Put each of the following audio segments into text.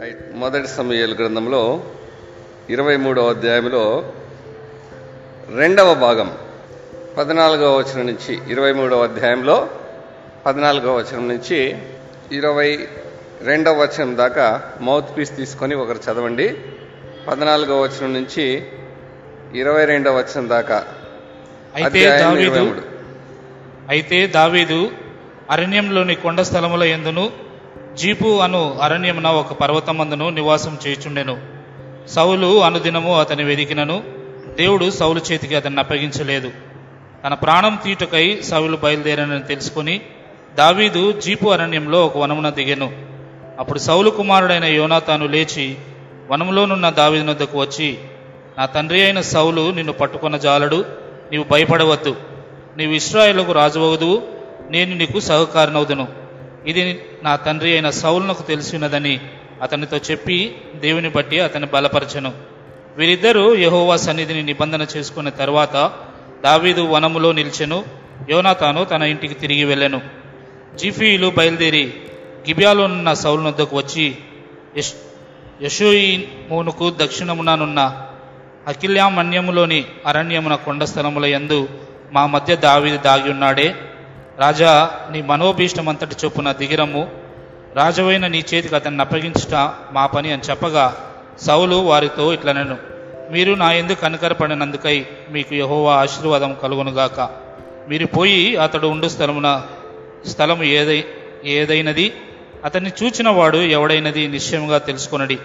Right మొదటి సమయాల గ్రంథంలో ఇరవై మూడవ అధ్యాయంలో రెండవ భాగం పద్నాలుగవ వచనం నుంచి ఇరవై మూడవ అధ్యాయంలో పద్నాలుగవ వచనం నుంచి ఇరవై రెండవ వచనం దాకా మౌత్ పీస్ తీసుకొని ఒకరు చదవండి. పద్నాలుగవ వచనం నుంచి ఇరవై రెండవ వచనం దాకా అయితే దావీదు అరణ్యంలోని కొండ స్థలముల ఎందును జీపు అను అరణ్యమున ఒక పర్వతమందును నివాసం చేయుచుండెను. సౌలు అనుదినము అతని వెదికినను దేవుడు సౌలు చేతికి అతన్ని అప్పగించలేదు. తన ప్రాణం తీటుకై సౌలు బయలుదేరనని తెలుసుకుని దావీదు జీపు అరణ్యంలో ఒక వనమున దిగెను. అప్పుడు సౌలు కుమారుడైన యోనాతాను లేచి వనములోనున్న దావీదు వద్దకు వచ్చి నా తండ్రి అయిన సౌలు నిన్ను పట్టుకొన జాలడు నీవు భయపడవద్దు. నీవు ఇస్రాయేలుకు రాజువగుదువు నేను నీకు సహకారనవుదును. ఇది నా తండ్రి అయిన సౌలునకు తెలిసినదని అతనితో చెప్పి దేవుని బట్టి అతన్ని బలపరచెను. వీరిద్దరూ యహోవా సన్నిధిని నిబంధన చేసుకున్న తర్వాత దావీదు వనములో నిలిచెను యోనాతాను తన ఇంటికి తిరిగి వెళ్ళెను. జీఫీయులు బయలుదేరి గిబియాలోనున్న సౌలు వద్దకు వచ్చి యష్ యశోయిమోనుకు దక్షిణముననున్న అఖిల్యామన్యములోని అరణ్యమున కొండ స్థలముల యందు మా మధ్య దావీదు దాగి ఉన్నాడే. రాజా నీ మనోభీష్టమంతటి చొప్పున దిగిరము రాజవైన నీ చేతికి అతన్ని అప్పగించుట మా పని అని చెప్పగా సౌలు వారితో ఇట్లనెను మీరు నా ఎందుకు కనికరపడినందుకై మీకు యహోవా ఆశీర్వాదం కలుగునుగాక. మీరు పోయి అతడు ఉండు స్థలమున స్థలము ఏదై ఏదైనది అతన్ని చూచిన వాడు ఎవడైనది నిశ్చయముగా తెలుసుకొనడి.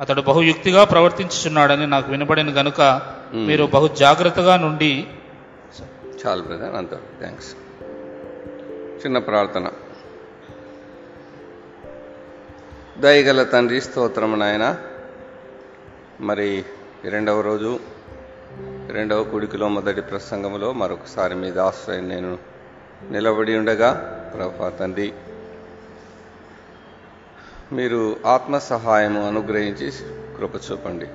అతడు బహుయుక్తిగా ప్రవర్తించుచున్నాడని నాకు వినబడిన గనుక మీరు బహు జాగ్రత్తగా నుండి చాలు బ్రదర్ అంత. థ్యాంక్స్ చిన్న ప్రార్థన. దయగల తండ్రి స్తోత్రము నాయన. మరి రెండవ రోజు రెండవ కుడికిలో మొదటి ప్రసంగంలో మరొకసారి మీ ఆశ్రయం నేను నిలబడి ఉండగా ప్రభా తండ్రి మీరు ఆత్మ సహాయము అనుగ్రహించి కృప చూపండి.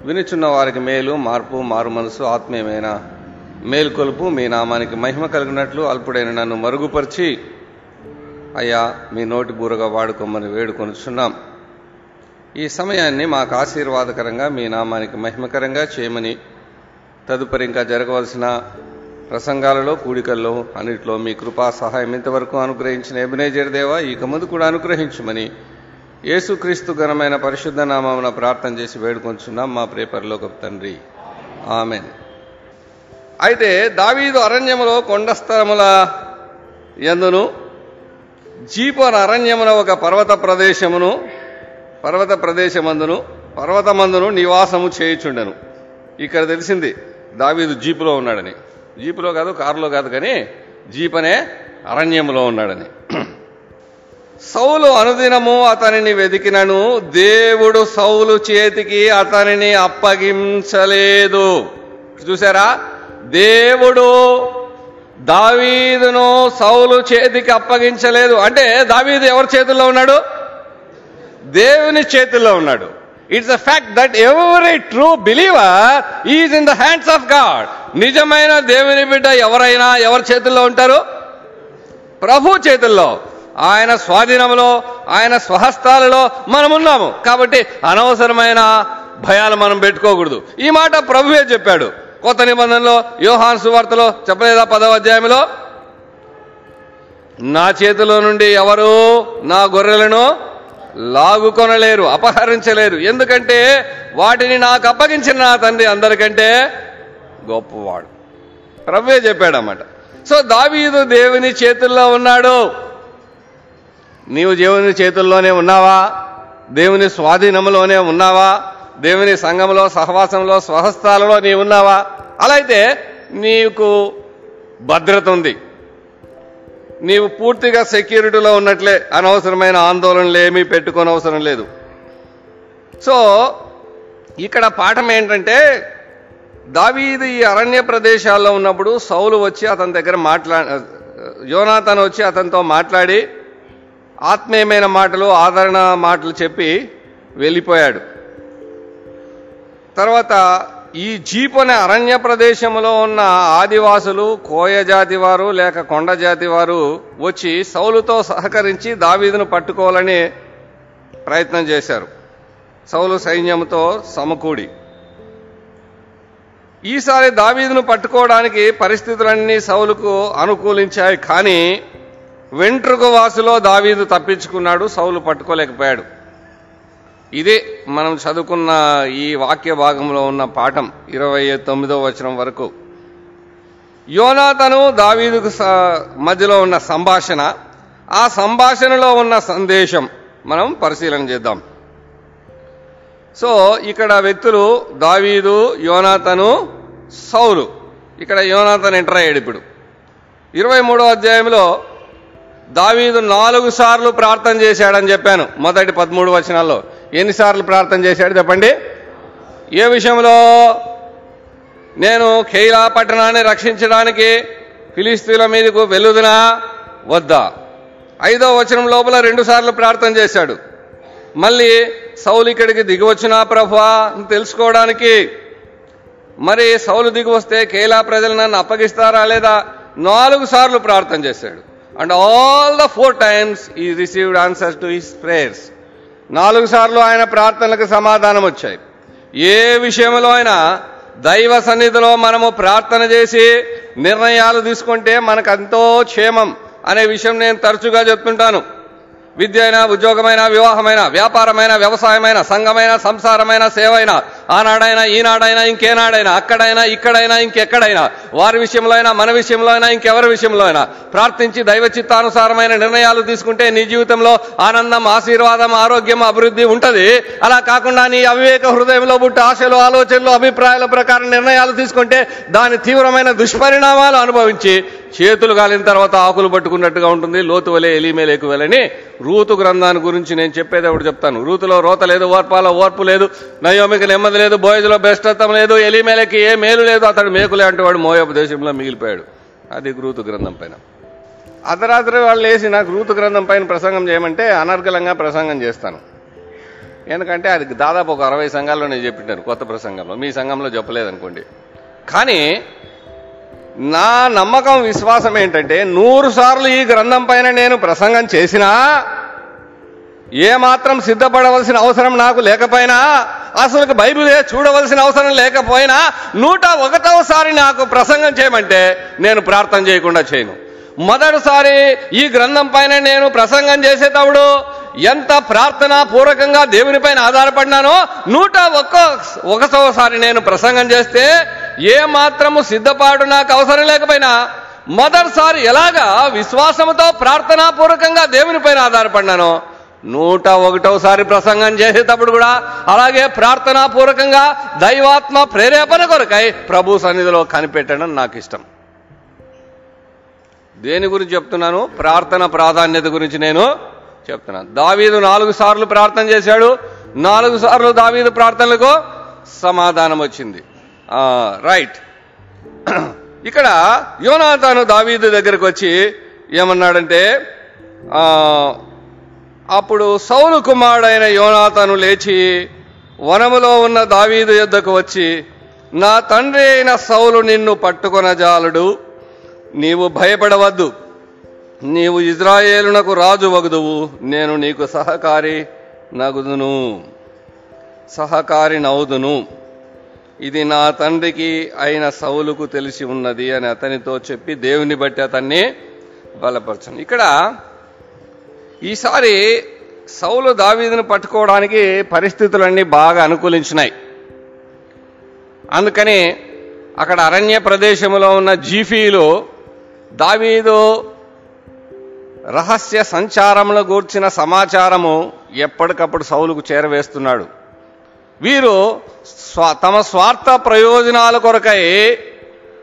వినుచున్న వారికి మేలు మార్పు మారు మనసు ఆత్మీయమైన మేల్కొలుపు మీ నామానికి మహిమ కలిగినట్లు అల్పుడైన నన్ను మరుగుపరిచి అయ్యా మీ నోటి బూరగా వాడుకోమని వేడుకొనుచున్నాం. ఈ సమయాన్ని మాకు ఆశీర్వాదకరంగా మీ నామానికి మహిమకరంగా చేయమని తదుపరి ఇంకా జరగవలసిన ప్రసంగాలలో కూడికల్లో అన్నిట్లో మీ కృపా సహాయం ఇంతవరకు అనుగ్రహించిన ఎబినేజర్ దేవా ఇక ముందు కూడా అనుగ్రహించమని యేసుక్రీస్తు ఘనమైన పరిశుద్ధ నామమున ప్రార్థన చేసి వేడుకొంచున్నాం మా ప్రేపర్లో ఒక తండ్రి. ఆమెన్. అయితే దావీదు అరణ్యములో కొండస్థలముల ఎందును? యందును జీపర్ అరణ్యమున ఒక పర్వత ప్రదేశమును పర్వత ప్రదేశమందును పర్వతమందును నివాసము చేయుచుండెను. ఇక్కడ తెలిసింది దావీదు జీపులో ఉన్నాడని. జీపులో కాదు కారులో కాదు కానీ జీప్ అనే అరణ్యములో ఉన్నాడని. సౌలు అనుదినము అతనిని వెతికినను దేవుడు సౌలు చేతికి అతనిని అప్పగించలేదు. చూసారా దేవుడు దావీదును సౌలు చేతికి అప్పగించలేదు. అంటే దావీదు ఎవరి చేతుల్లో ఉన్నాడు? దేవుని చేతుల్లో ఉన్నాడు. It's a fact that every true believer is in the hands of God నిజమైన దేవుని బిడ్డ ఎవరైనా ఎవరి చేతుల్లో ఉంటారు? ప్రభు చేతుల్లో. ఆయన స్వాధీనంలో ఆయన స్వహస్తాలలో మనం ఉన్నాము. కాబట్టి అనవసరమైన భయాలు మనం పెట్టుకోకూడదు. ఈ మాట ప్రభువే చెప్పాడు. కొత్త నిబంధనలో యోహాన్ సువార్తలో చెప్పలేదా పదవ అధ్యాయంలో నా చేతిలో నుండి ఎవరు నా గొర్రెలను లాగుకొనలేరు అపహరించలేరు. ఎందుకంటే వాటిని నాకు అప్పగించిన నా తండ్రి అందరికంటే గొప్పవాడు. ప్రభువే చెప్పాడన్నమాట. సో దావీదు దేవుని చేతుల్లో ఉన్నాడు. నీవు దేవుని చేతుల్లోనే ఉన్నావా? దేవుని స్వాధీనంలోనే ఉన్నావా? దేవుని సంఘంలో సహవాసంలో స్వహస్తాలలో నీవు ఉన్నావా? అలా అయితే నీకు భద్రత ఉంది. నీవు పూర్తిగా సెక్యూరిటీలో ఉన్నట్లే అనవసరమైన ఆందోళనలు ఏమీ పెట్టుకోని అవసరం లేదు. సో ఇక్కడ పాఠం ఏంటంటే దావీదు ఈ అరణ్య ప్రదేశాల్లో ఉన్నప్పుడు సౌలు వచ్చి అతని దగ్గర మాట్లా యోనాథన్ వచ్చి అతనితో మాట్లాడి ఆత్మీయమైన మాటలు ఆదరణ మాటలు చెప్పి వెళ్ళిపోయాడు. తర్వాత ఈ జీప్ అనే అరణ్య ప్రదేశంలో ఉన్న ఆదివాసులు కోయ జాతి వారు లేక కొండ జాతి వారు వచ్చి సౌలుతో సహకరించి దావీదును పట్టుకోవాలని ప్రయత్నం చేశారు. సౌలు సైన్యంతో సమకూడి. ఈసారి దావీదును పట్టుకోవడానికి పరిస్థితులన్నీ సౌలుకు అనుకూలించాయి కానీ వెంట్రుక వాసులో దావీదు తప్పించుకున్నాడు సౌలు పట్టుకోలేకపోయాడు. ఇదే మనం చదువుకున్న ఈ వాక్య భాగంలో ఉన్న పాఠం ఇరవై తొమ్మిదో వచనం వరకు. యోనాతను దావీదుకు మధ్యలో ఉన్న సంభాషణ ఆ సంభాషణలో ఉన్న సందేశం మనం పరిశీలన చేద్దాం. సో ఇక్కడ వ్యక్తులు దావీదు యోనాతను సౌలు. ఇక్కడ యోనాతన్ ఎంటర్ అయ్యాడు ఇప్పుడు. ఇరవై మూడో అధ్యాయంలో దావీదు నాలుగు సార్లు ప్రార్థన చేశాడని చెప్పాను. మొదటి పదమూడు వచనాల్లో ఎన్నిసార్లు ప్రార్థన చేశాడు చెప్పండి? ఏ విషయంలో? నేను ఖైలా పట్టణాన్ని రక్షించడానికి ఫిలిస్తీన్ల మీదకు వెలుదునా వద్దా. ఐదో వచనం లోపల రెండు సార్లు ప్రార్థన చేశాడు. మళ్ళీ సౌలు ఇక్కడికి దిగివచ్చునా ప్రభా అని తెలుసుకోవడానికి. మరి సౌలు దిగి వస్తే కేలా ప్రజలు నన్ను అప్పగిస్తారా లేదా? నాలుగు సార్లు ప్రార్థన చేశాడు. And all the four times he received answers to his prayers నాలుగు సార్లు ఆయన ప్రార్థనలకు సమాధానం వచ్చాయి. ఏ విషయంలో అయినా దైవ సన్నిధిలో మనము ప్రార్థన చేసి నిర్ణయాలు తీసుకుంటే మనకు ఎంతో క్షేమం అనే విషయం నేను తరచుగా చెప్తుంటాను. విద్య అయినా ఉద్యోగమైన వివాహమైన వ్యాపారమైన వ్యవసాయమైన సంఘమైన సంసారమైన సేవైనా ఆనాడైనా ఈనాడైనా ఇంకేనాడైనా అక్కడైనా ఇక్కడైనా ఇంకెక్కడైనా వారి విషయంలో అయినా మన విషయంలో అయినా ఇంకెవరి విషయంలో అయినా ప్రార్థించి దైవ చిత్తానుసారమైన నిర్ణయాలు తీసుకుంటే నీ జీవితంలో ఆనందం ఆశీర్వాదం ఆరోగ్యం అభివృద్ధి ఉంటుంది. అలా కాకుండా నీ అవివేక హృదయంలో పుట్టి ఆశలు ఆలోచనలు అభిప్రాయాల ప్రకారం నిర్ణయాలు తీసుకుంటే దాని తీవ్రమైన దుష్పరిణామాలు అనుభవించి చేతులు కాలిన తర్వాత ఆకులు పట్టుకున్నట్టుగా ఉంటుంది. లోతు వలె ఎలిమేలేకు వెళ్ళని రూతు గ్రంథాన్ని గురించి నేను చెప్పేది ఒకటి చెప్తాను. రూతులో రోత లేదు ఓర్పాలో ఓర్పు లేదు నయోమికి నెమ్మది లేదు బోయజులో బెస్టత్వం లేదు ఎలిమేలకి ఏ మేలు లేదు అతడు మేకులే అంటే వాడు మోయపు దేశంలో మిగిలిపోయాడు. అది రూతు గ్రంథం పైన. అర్ధరాత్రి వాళ్ళు లేచి నాకు రూతు గ్రంథం పైన ప్రసంగం చేయమంటే అనర్గలంగా ప్రసంగం చేస్తాను. ఎందుకంటే అది దాదాపు ఒక అరవై సంఘాల్లో నేను చెప్పింటాను కొత్త ప్రసంగంలో. మీ సంఘంలో చెప్పలేదనుకోండి. కానీ నా నమ్మకం విశ్వాసం ఏంటంటే నూరు సార్లు ఈ గ్రంథం పైన నేను ప్రసంగం చేసినా ఏమాత్రం సిద్ధపడవలసిన అవసరం నాకు లేకపోయినా అసలు బైబిలే చూడవలసిన అవసరం లేకపోయినా నూట ఒకటవసారి నాకు ప్రసంగం చేయమంటే నేను ప్రార్థన చేయకుండా చేయను. మొదటిసారి ఈ గ్రంథం పైన నేను ప్రసంగం చేసేటప్పుడు ఎంత ప్రార్థన పూర్వకంగా దేవునిపైన ఆధారపడినానో నూట ఒక్క ఒకటోసారి నేను ప్రసంగం చేస్తే ఏ మాత్రము సిద్ధపాటు నాకు అవసరం లేకపోయినా మొదటిసారి ఎలాగా విశ్వాసంతో ప్రార్థనాపూర్వకంగా దేవుని పైన ఆధారపడినానో నూట ఒకటోసారి ప్రసంగం చేసేటప్పుడు కూడా అలాగే ప్రార్థనాపూర్వకంగా దైవాత్మ ప్రేరేపణ కొరకై ప్రభు సన్నిధిలో కనిపెట్టడం నాకు ఇష్టం. దేని గురించి చెప్తున్నాను? ప్రార్థన ప్రాధాన్యత గురించి నేను చెప్తున్నాను. దావీదు నాలుగు సార్లు ప్రార్థన చేశాడు. నాలుగు సార్లు దావీదు ప్రార్థనలకు సమాధానం వచ్చింది. రైట్ ఇక్కడ యోనాతాను దావీదు దగ్గరకు వచ్చి ఏమన్నాడంటే అప్పుడు సౌలు కుమారుడైన యోనాతాను లేచి వనములో ఉన్న దావీదు యుద్ధకు వచ్చి నా తండ్రి అయిన సౌలు నిన్ను పట్టుకొనజాలడు నీవు భయపడవద్దు. నీవు ఇజ్రాయేలునకు రాజు వగుదువు నేను నీకు సహకారి నగుదును సహకారి నవుదును. ఇది నా తండ్రికి అయిన సౌలుకు తెలిసి ఉన్నది అని అతనితో చెప్పి దేవుని బట్టి అతన్ని బలపరచను ఇక్కడ ఈసారి సౌలు దావీదును పట్టుకోవడానికి పరిస్థితులన్నీ బాగా అనుకూలించినాయి. అందుకని అక్కడ అరణ్య ప్రదేశంలో ఉన్న జీఫీలు దావీదు రహస్య సంచారంలో గూర్చిన సమాచారము ఎప్పటికప్పుడు సౌలుకు చేరవేస్తున్నాడు. వీరు స్వ- తమ స్వార్థ ప్రయోజనాల కొరకై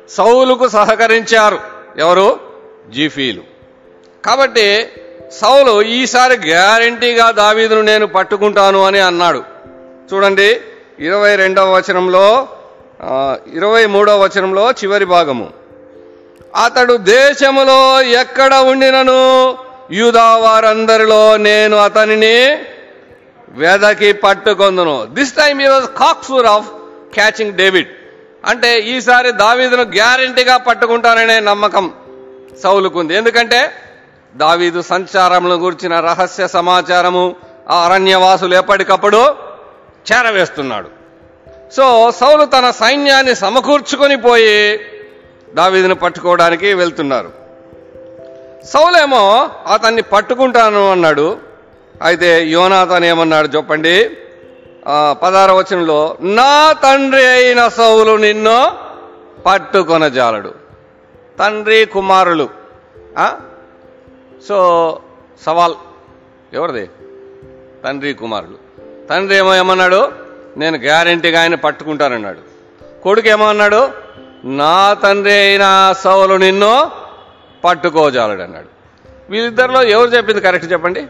సౌలుకు సహకరించారు. ఎవరు? జీఫీలు. కాబట్టి సౌలు ఈసారి గ్యారంటీగా దావీదును నేను పట్టుకుంటాను అని అన్నాడు. చూడండి ఇరవై రెండవ వచనంలో ఇరవై మూడవ వచనంలో చివరి భాగము. అతడు దేశములో ఎక్కడ ఉండినను? యూదా వారందరిలో నేను అతనిని వేదకి పట్టుకొందును. This time he was cocksure of catching David అంటే ఈసారి దావీదును గ్యారంటీగా పట్టుకుంటాననే నమ్మకం సౌలుకుంది. ఎందుకంటే దావీదు సంచారములను గురించిన రహస్య సమాచారము ఆ అరణ్యవాసులు ఎప్పటికప్పుడు చేరవేస్తున్నాడు. సో సౌలు తన సైన్యాన్ని సమకూర్చుకొని పోయి దావీదును పట్టుకోవడానికి వెళ్తున్నారు. సౌలేమో అతన్ని పట్టుకుంటాను అన్నాడు. అయితే యోనాథన్ ఏమన్నాడు చెప్పండి? పదార వచనంలో నా తండ్రి అయిన సౌలు నిన్ను పట్టుకొనజాలడు. తండ్రి కుమారులు. సో సవాల్ ఎవరిది? తండ్రి కుమారులు. తండ్రి ఏమో ఏమన్నాడు? నేను గ్యారంటీగా ఆయన పట్టుకుంటానన్నాడు. కొడుకు ఏమో అన్నాడు? నా తండ్రి అయిన సౌలు నిన్ను పట్టుకోజాలడు అన్నాడు వీళ్ళిద్దరిలో ఎవరు చెప్పింది కరెక్ట్ చెప్పండి?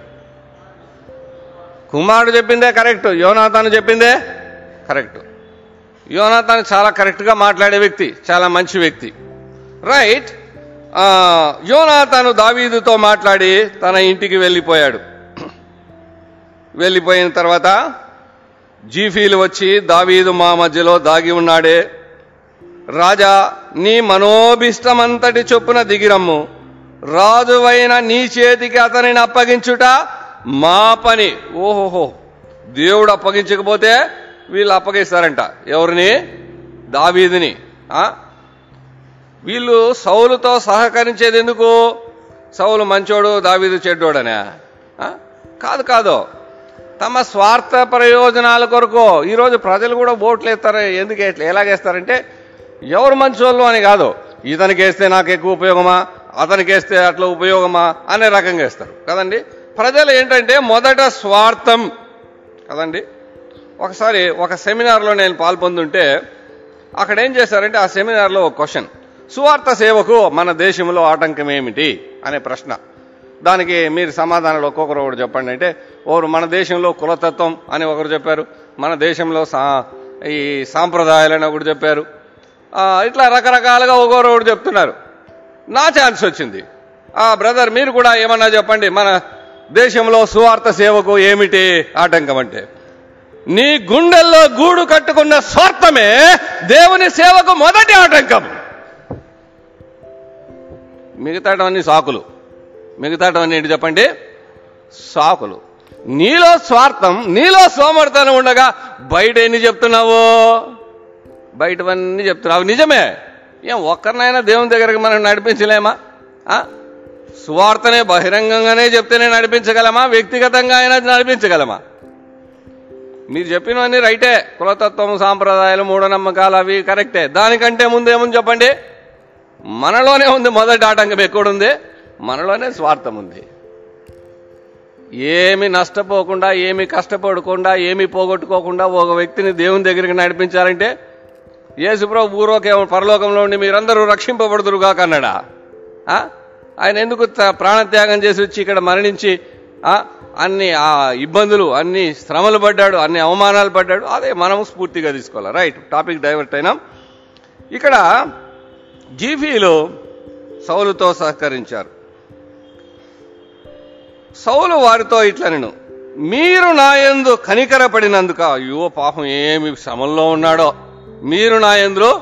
కుమారుడు చెప్పిందే కరెక్ట్ యోనాథాను చెప్పిందే కరెక్ట్. యోనాథాన్ చాలా కరెక్ట్గా మాట్లాడే వ్యక్తి చాలా మంచి వ్యక్తి. రైట్ యోనాథాను దావీదుతో మాట్లాడి తన ఇంటికి వెళ్ళిపోయాడు. వెళ్ళిపోయిన తర్వాత జీఫీలు వచ్చి దావీదు మా మధ్యలో దాగి ఉన్నాడే. రాజా నీ మనోభిష్టమంతటి చొప్పున దిగిరమ్ము. రాజువైన నీ చేతికి అతనిని అప్పగించుట మా పని. ఓహోహో. దేవుడు అప్పగించకపోతే వీళ్ళు అప్పగిస్తారంట. ఎవరిని? దావీదిని. వీళ్ళు సౌలుతో సహకరించేది ఎందుకు? సౌలు మంచోడు దావీదు చెడ్డోడనే. కాదు కాదు. తమ స్వార్థ ప్రయోజనాల కొరకు ఈరోజు ప్రజలు కూడా ఓట్లు వేస్తారు? ఎందుకు ఎట్లా ఎలాగేస్తారంటే ఎవరు మంచోళ్ళు అని కాదు. ఇతనికి వేస్తే నాకు ఎక్కువ ఉపయోగమా? అతనికి వేస్తే అట్లా ఉపయోగమా? అనే రకంగా వేస్తారు. కదండి? ప్రజలు ఏంటంటే మొదట స్వార్థం. కదండి? ఒకసారి ఒక సెమినార్లో నేను పాల్పొందుంటే అక్కడ ఏం చేశారంటే ఆ సెమినార్లో ఒక క్వశ్చన్. సువార్త సేవకు మన దేశంలో ఆటంకం ఏమిటి? అనే ప్రశ్న. దానికి మీరు సమాధానాలు ఒక్కొక్కరు ఒకటి చెప్పండి అంటే ఒకరు మన దేశంలో కులతత్వం అని ఒకరు చెప్పారు. మన దేశంలో సా ఈ సాంప్రదాయాలని ఒకటి చెప్పారు. ఇట్లా రకరకాలుగా ఒక్కొక్కరు ఒకటి చెప్తున్నారు. నా ఛాన్స్ వచ్చింది. ఆ బ్రదర్ మీరు కూడా ఏమన్నా చెప్పండి. మన దేశంలో సువార్త సేవకు ఏమిటి ఆటంకం అంటే? నీ గుండెల్లో గూడు కట్టుకున్న స్వార్థమే దేవుని సేవకు మొదటి ఆటంకం. మిగతాటవన్నీ సాకులు. మిగతాటవన్నీ ఏంటి చెప్పండి? సాకులు. నీలో స్వార్థం నీలో సోమర్థనం ఉండగా బయట ఎన్ని చెప్తున్నావు? బయటవన్నీ చెప్తున్నావు. నిజమే. ఏం ఒక్కరినైనా దేవుని దగ్గరికి మనం నడిపించలేమా? ఆ? సువార్తనే బహిరంగంగానే చెప్తేనే నడిపించగలమా? వ్యక్తిగతంగా అయినా నడిపించగలమా? మీరు చెప్పినవన్నీ రైటే. కులతత్వం సాంప్రదాయాలు మూఢనమ్మకాలు అవి కరెక్టే. దానికంటే ముందేముంది చెప్పండి? మనలోనే ఉంది మొదటి ఆటంకం ఎక్కడుంది? మనలోనే స్వార్థం ఉంది. ఏమి నష్టపోకుండా ఏమి కష్టపడకుండా ఏమి పోగొట్టుకోకుండా ఒక వ్యక్తిని దేవుని దగ్గరికి నడిపించాలంటే యేసుప్రభు ఊరోకే పరలోకంలో ఉండి మీరందరూ రక్షింపబడుదురుగా కన్నడా ఆ? ఆయన ఎందుకు త- ప్రాణత్యాగం చేసి వచ్చి ఇక్కడ మరణించి అన్ని ఆ ఇబ్బందులు అన్ని శ్రమలు పడ్డాడు అన్ని అవమానాలు పడ్డాడు అదే మనము స్ఫూర్తిగా తీసుకోవాలి. రైట్ టాపిక్ డైవర్ట్ అయినాం. ఇక్కడ జీఫీలు సౌలుతో సహకరించారు. సౌలు వారితో ఇట్లా నేను మీరు నాయందు కనికరపడినందుక అయ్యో పాపం ఏమి శ్రమంలో ఉన్నాడో. మీరు నాయందులో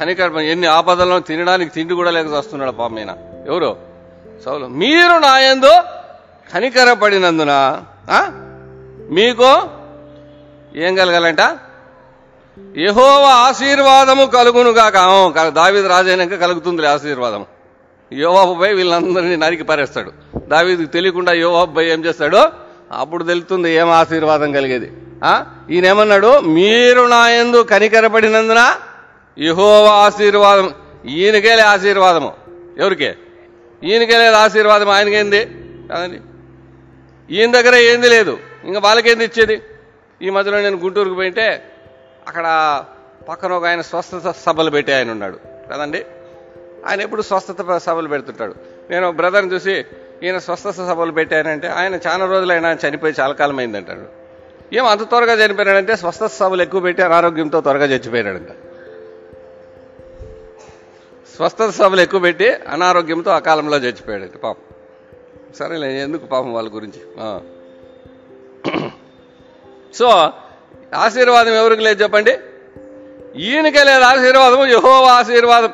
కనికరపడి ఎన్ని ఆపదలను తినడానికి తిండి కూడా లేక వస్తున్నాడు పాపం ఎవరు? సౌలు. మీరు నాయందు కనికరపడినందున మీకు ఏం కలగాలంట? యహోవ ఆశీర్వాదము కలుగునుగాక. దావిది రాజైనాక కలుగుతుంది ఆశీర్వాదం యోవాబుపై వీళ్ళందరినీ నరికి పారేస్తాడు. దావీదికి తెలియకుండా యోవాబుపై ఏం చేస్తాడు? అప్పుడు తెలుస్తుంది ఏం ఆశీర్వాదం కలిగేది. ఈయనేమన్నాడు? మీరు నా ఎందు కనికరపడినందున యహోవ ఆశీర్వాదం ఈయనకేలే ఆశీర్వాదము. ఎవరికే? ఈయనకే లేదు ఆశీర్వాదం ఆయనకేంది? కాదండి. ఈయన దగ్గర ఏంది లేదు. ఇంకా వాళ్ళకేంది ఇచ్చేది? ఈ మధ్యలో నేను గుంటూరుకు పోయింటే అక్కడ పక్కన ఒక ఆయన స్వస్థత సభలు పెట్టి ఆయన ఉన్నాడు. కదండి. ఆయన ఎప్పుడు స్వస్థత సభలు పెడుతుంటాడు. నేను బ్రదర్ని చూసి ఈయన స్వస్థత సభలు పెట్టానంటే ఆయన చాలా రోజులైనా చనిపోయి చాలా కాలం అయిందంటాడు ఏం అంత త్వరగా చనిపోయాడంటే స్వస్థత సభలు ఎక్కువ పెట్టి అనారోగ్యంతో త్వరగా చచ్చిపోయాడంట స్వస్థత సభలు ఎక్కువ పెట్టి అనారోగ్యంతో అకాలంలో చచ్చిపోయాడు. పాపం. సరేలే ఎందుకు పాపం వాళ్ళ గురించి? సో ఆశీర్వాదం ఎవరికి లేదు చెప్పండి? ఈయనకే లేదు ఆశీర్వాదము యహో ఆశీర్వాదం.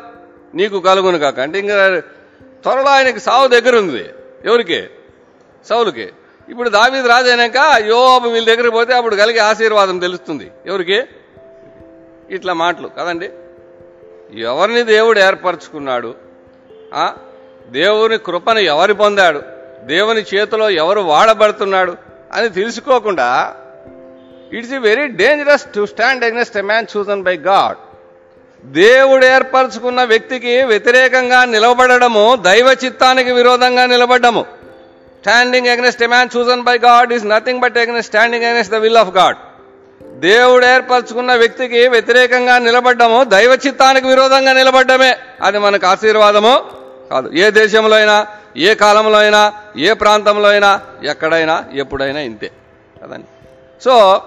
నీకు కలుగును కాక. అంటే ఇంకా త్వరలో ఆయనకి సావు దగ్గర ఉంది. ఎవరికి? సౌలుకి. ఇప్పుడు దావీద్ రాజు అయినాక యోబు వీళ్ళ దగ్గరికి పోతే అప్పుడు కలిగే ఆశీర్వాదం తెలుస్తుంది. ఎవరికి? ఇట్లా మాటలు. కదండి? ఎవరిని దేవుడు ఏర్పరచుకున్నాడు? దేవుని కృపను ఎవరు పొందాడు? దేవుని చేతిలో ఎవరు వాడబడుతున్నాడు? అని తెలుసుకోకుండా it's a very dangerous to stand against a man chosen by God. దేవుడు ఏర్పరచుకున్న వ్యక్తికి వ్యతిరేకంగా నిలబడము దైవ చిత్తానికి విరోధంగా నిలబడ్డము. Standing against a man chosen by God is nothing but against standing against the will of God దేవుడు ఏర్పరచుకున్న వ్యక్తికి వ్యతిరేకంగా నిలబడ్డము దైవ చిత్తానికి విరోధంగా నిలబడ్డమే. అది మనకు ఆశీర్వాదము కాదు. ఏ దేశంలో అయినా ఏ కాలంలో అయినా ఏ ప్రాంతంలో అయినా ఎక్కడైనా ఎప్పుడైనా ఇంతే. కదండి? సో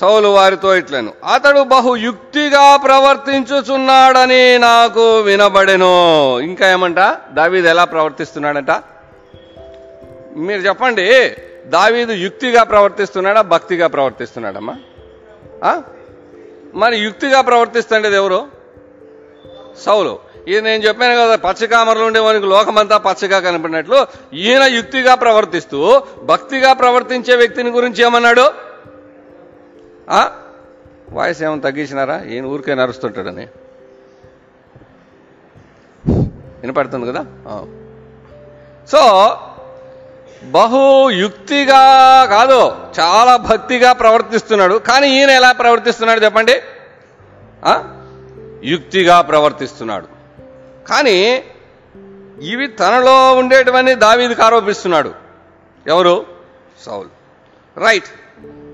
సౌలు వారితో ఇట్లను. అతడు బహు యుక్తిగా ప్రవర్తించుచున్నాడని నాకు వినబడెను. ఇంకా ఏమంట? దావీది ఎలా ప్రవర్తిస్తున్నాడంట? మీరు చెప్పండి. దావీదు యుక్తిగా ప్రవర్తిస్తున్నాడా భక్తిగా ప్రవర్తిస్తున్నాడమ్మా? ఆ? మరి యుక్తిగా ప్రవర్తిస్తుండేది ఎవరు? సౌలు. ఇది నేను చెప్పాను కదా పచ్చకామరలు ఉండేవానికి లోకమంతా పచ్చగా కనపడినట్లు. ఈయన యుక్తిగా ప్రవర్తిస్తూ భక్తిగా ప్రవర్తించే వ్యక్తిని గురించి ఏమన్నాడు? ఆ? వాయిస్ ఏమైనా తగ్గించినారా? ఈయన ఊరికే నరుస్తుంటాడని. వినపడుతుంది కదా? సో బహు యుక్తిగా కాదు చాలా భక్తిగా ప్రవర్తిస్తున్నాడు. కానీ ఈయన ఎలా ప్రవర్తిస్తున్నాడు చెప్పండి? యుక్తిగా ప్రవర్తిస్తున్నాడు. కానీ ఇవి తనలో ఉండేటివన్నీ దావీదికి ఆరోపిస్తున్నాడు. ఎవరు? సౌల్. రైట్.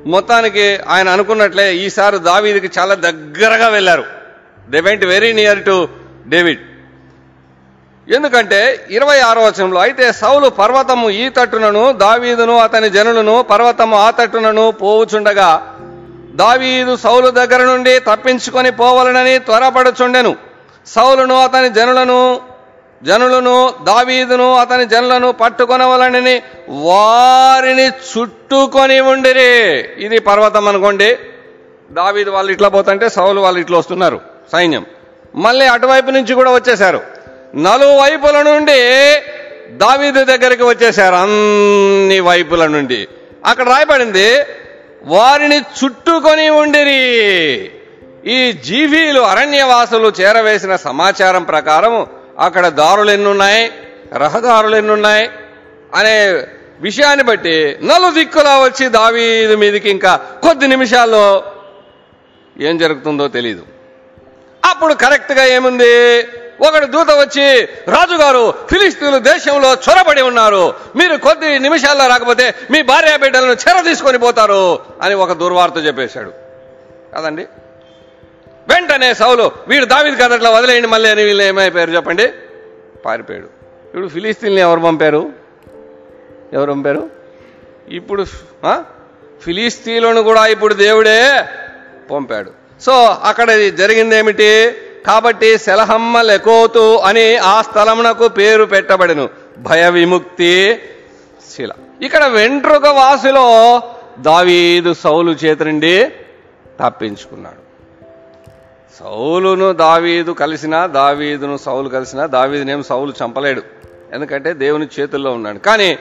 మొత్తానికి ఆయన అనుకున్నట్లే ఈసారి దావీదికి చాలా దగ్గరగా వెళ్ళారు. They went very near to David ఎందుకంటే ఇరవై ఆరో వచనంలో అయితే సౌలు పర్వతము ఈ తట్టునను దావీదును అతని జనులను పర్వతము ఆ తట్టునను పోవుచుండగా దావీదు సౌలు దగ్గర నుండి తప్పించుకొని పోవలనని త్వరపడుచుండెను. సౌలును అతని జనులను జనులను దావీదును అతని జనులను పట్టుకొనవలనని వారిని చుట్టుకొని ఉండిరి. ఇది పర్వతం అనుకోండి. దావీదు వాళ్ళు ఇట్లా పోతుంటే సౌలు వాళ్ళు ఇట్లా వస్తున్నారు సైన్యం. మళ్ళీ అటువైపు నుంచి కూడా వచ్చేశారు. నలువైపుల నుండి దావీదు దగ్గరికి వచ్చేశారు అన్ని వైపుల నుండి. అక్కడ రాయబడింది వారిని చుట్టుకొని ఉండిరి. ఈ జీవీలు అరణ్యవాసులు చేరవేసిన సమాచారం ప్రకారం అక్కడ దారులు ఎన్నున్నాయి రహదారులు ఎన్నున్నాయి అనే విషయాన్ని బట్టి నలు దిక్కులా వచ్చి దావీదు మీదకి ఇంకా కొద్ది నిమిషాల్లో ఏం జరుగుతుందో తెలియదు అప్పుడు కరెక్ట్గా ఏముంది? ఒకడు దూత వచ్చి రాజుగారు ఫిలిస్తీన్లు దేశంలో చొరబడి ఉన్నారు. మీరు కొద్ది నిమిషాల్లో రాకపోతే మీ భార్య బిడ్డలను చెర తీసుకొని పోతారు అని ఒక దుర్వార్త చెప్పేశాడు. కదండి? వెంటనే సౌలు వీడు దావిది కదట్లా వదిలేయండి మళ్ళీ అని వీళ్ళు ఏమైపోయారు చెప్పండి? పారిపోయాడు. ఇప్పుడు ఫిలిస్తీన్లు ఎవరు పంపారు? ఎవరు పంపారు? ఇప్పుడు ఫిలిస్తీన్లను కూడా ఇప్పుడు దేవుడే పంపాడు. సో అక్కడ జరిగింది ఏమిటి కాబట్టి సెలహమ్మ లెకోతు అని ఆ స్థలమునకు పేరు పెట్టబడెను. భయ విముక్తి శిల. ఇక్కడ వెంట్రుక వాసులో దావీదు సౌలు చేతి నుండి తప్పించుకున్నాడు. సౌలును దావీదు కలిసినా దావీదును సౌలు కలిసినా దావీదునేం సౌలు చంపలేడు. ఎందుకంటే దేవుని చేతుల్లో ఉన్నాడు. కానీ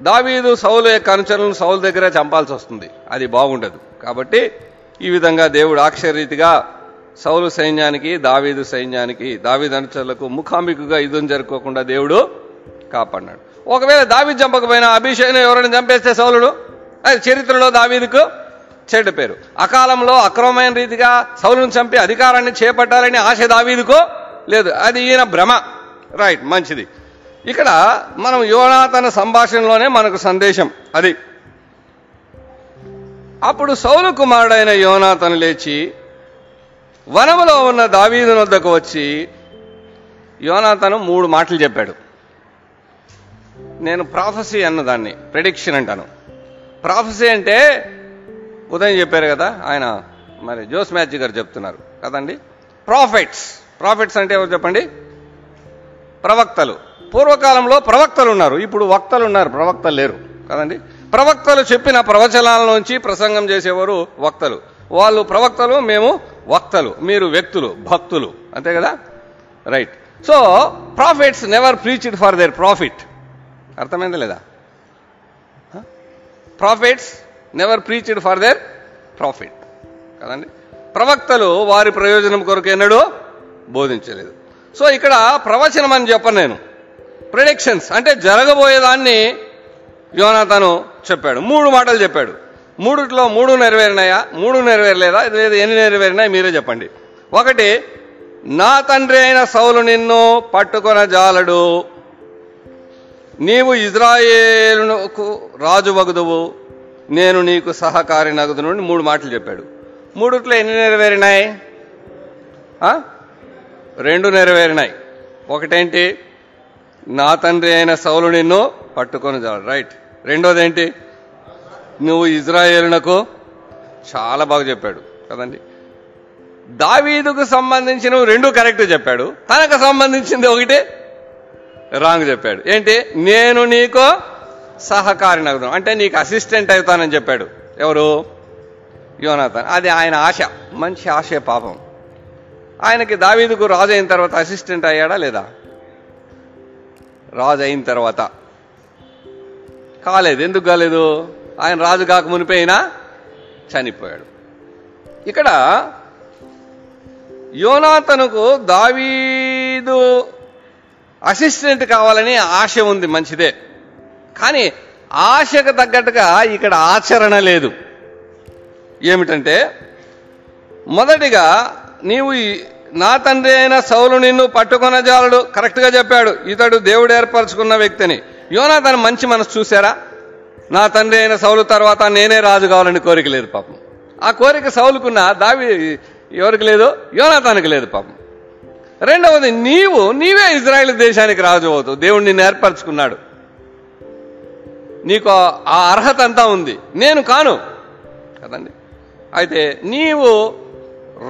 దావీదు సౌలు యొక్క అనుచరులను సౌలు దగ్గర చంపాల్సి వస్తుంది అది బాగుండదు. కాబట్టి ఈ విధంగా దేవుడు ఆక్షరీతిగా సౌలు సైన్యానికి దావీదు సైన్యానికి దావీదు అనుచరులకు ముఖాముఖిగా యుద్ధం జరుపుకోకుండా దేవుడు కాపాడినాడు. ఒకవేళ దావీదు చంపకపోయినా అభిషేకం ఎవరైనా చంపేస్తే సౌలుడు? అది చరిత్రలో దావీదుకు చెడ్డ పేరు. అకాలంలో అక్రమమైన రీతిగా సౌలును చంపి అధికారాన్ని చేపట్టాలని ఆశ దావీదుకు లేదు. అది ఈయన భ్రమ. రైట్ మంచిది. ఇక్కడ మనం యోనాతన సంభాషణలోనే మనకు సందేశం అది. అప్పుడు సౌలు కుమారుడైన యోనాతను లేచి వనములో ఉన్న దావీదు వద్దకు వచ్చి యోనాతను మూడు మాటలు చెప్పాడు. నేను ప్రాఫసీ అన్నదాన్ని ప్రెడిక్షన్ అంటాను. ప్రాఫసీ అంటే ఉదయం చెప్పారు కదా ఆయన మరి జోస్ మ్యాచ్ గారు చెప్తున్నారు. కదండి? ప్రాఫిట్స్ ప్రాఫిట్స్ అంటే ఎవరు చెప్పండి? ప్రవక్తలు. పూర్వకాలంలో ప్రవక్తలు ఉన్నారు ఇప్పుడు వక్తలు ఉన్నారు ప్రవక్తలు లేరు. కదండి? ప్రవక్తలు చెప్పిన ప్రవచనాల నుంచి ప్రసంగం చేసేవారు వక్తలు. వాళ్ళు ప్రవక్తలు మేము వక్తలు మీరు వ్యక్తులు భక్తులు. అంతే కదా? Right so prophets never preached for their profit అర్థమైందా లేదా? Prophets never preached for their profit కదండి? ప్రవక్తలు వారి ప్రయోజనం కొరకు ఎన్నడూ బోధించలేదు. సో ఇక్కడ ప్రవచనం అని చెప్పను నేను. ప్రిడిక్షన్స్ అంటే జరగబోయేదాన్ని యోనాతను చెప్పాడు. మూడు మాటలు చెప్పాడు. మూడిట్లో మూడు నెరవేరినాయా? మూడు నెరవేరలేదా? లేదు ఎన్ని నెరవేరినాయి? మీరే చెప్పండి. ఒకటి నా తండ్రి అయిన సౌలు నిన్ను పట్టుకొన జాలడు. నీవు ఇజ్రాయేలునకు రాజు వగుదువు నేను నీకు సహకారి నగదు నుండి మూడు మాటలు చెప్పాడు. మూడిట్లో ఎన్ని నెరవేరినాయి? రెండు నెరవేరినాయి. ఒకటేంటి? నా తండ్రి అయిన సౌలు నిన్ను పట్టుకొని జాలడు. రైట్. రెండోదేంటి? ఏంటి నువ్వు ఇజ్రాయేలునకు చాలా బాగా చెప్పాడు కదండి? దావీదుకు సంబంధించిన రెండు కరెక్ట్ చెప్పాడు తనకు సంబంధించింది ఒకటి రాంగ్ చెప్పాడు. ఏంటి? నేను నీకు సహకారి నగదు అంటే నీకు అసిస్టెంట్ అవుతానని చెప్పాడు. ఎవరు? యోనాథన్. అది ఆయన ఆశ. మంచి ఆశే పాపం. ఆయనకి దావీదుకు రాజు అయిన తర్వాత అసిస్టెంట్ అయ్యాడా లేదా? రాజు అయిన తర్వాత. కాలేదు. ఎందుకు కాలేదు? ఆయన రాజు కాక మునిపోయినా చనిపోయాడు. ఇక్కడ యోనాతనుకు దావీదు అసిస్టెంట్ కావాలని ఆశ ఉంది మంచిదే. కానీ ఆశకు తగ్గట్టుగా ఇక్కడ ఆచరణ లేదు. ఏమిటంటే మొదటిగా నీవు నా తండ్రి అయిన సౌలు నిన్ను పట్టుకున్న జాలడు. కరెక్ట్గా చెప్పాడు. ఇతడు దేవుడు ఏర్పరచుకున్న వ్యక్తిని. యోనా తన మంచి మనసు చూశారా? నా తండ్రి అయిన సౌలు తర్వాత నేనే రాజు కావాలని కోరిక లేదు పాపం. ఆ కోరిక సౌలుకున్న దావి ఎవరికి లేదు? యోనాతానికి లేదు పాపం. రెండవది నీవు నీవే ఇజ్రాయెల్ దేశానికి రాజు అవుతావు. దేవుడు నిన్ను ఏర్పరచుకున్నాడు. నీకు ఆ- అర్హత అంతా ఉంది. నేను కాను. కదండి? అయితే నీవు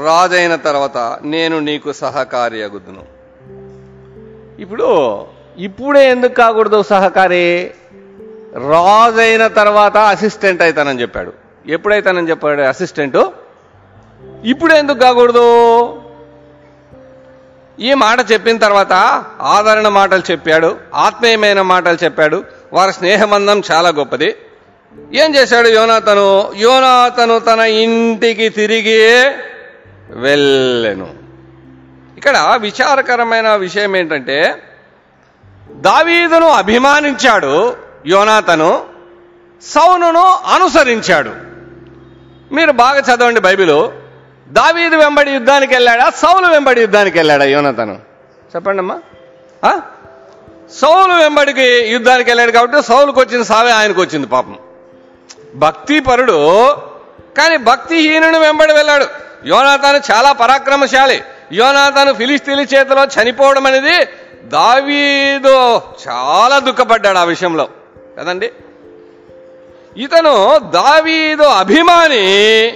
రాజైన తర్వాత నేను నీకు సహకారి అగుద్దును ఇప్పుడు ఇప్పుడే ఎందుకు కాకూడదు సహకారి? రాజు అయిన తర్వాత అసిస్టెంట్ అవుతానని చెప్పాడు. ఎప్పుడైతానని చెప్పాడు అసిస్టెంట్ ఇప్పుడు ఎందుకు కాకూడదు? ఈ మాట చెప్పిన తర్వాత ఆదరణ మాటలు చెప్పాడు ఆత్మీయమైన మాటలు చెప్పాడు. వారి స్నేహబంధం చాలా గొప్పది. ఏం చేశాడు యోనాతను? యోనాతను తన ఇంటికి తిరిగి వెళ్ళెను. ఇక్కడ విచారకరమైన విషయం ఏంటంటే దావీదును అభిమానించాడు. యోనాతను సౌనును అనుసరించాడు. మీరు బాగా చదవండి బైబిలు. దావీదు వెంబడి యుద్ధానికి వెళ్ళాడా? సౌలు వెంబడి యుద్ధానికి వెళ్ళాడా యోనతను? చెప్పండి అమ్మా సౌలు వెంబడికి యుద్ధానికి వెళ్ళాడు కాబట్టి సౌలుకు వచ్చిన సావే ఆయనకు వచ్చింది పాపం. భక్తిపరుడు కానీ భక్తిహీనుని వెంబడి వెళ్ళాడు. యోనాతాను చాలా పరాక్రమశాలి. యోనాతాను ఫిలిస్తీన్ల చేతిలో చనిపోవడం అనేది దావీదు చాలా దుఃఖపడ్డాడు ఆ విషయంలో. కదండి? ఇతను దావీదు అభిమాని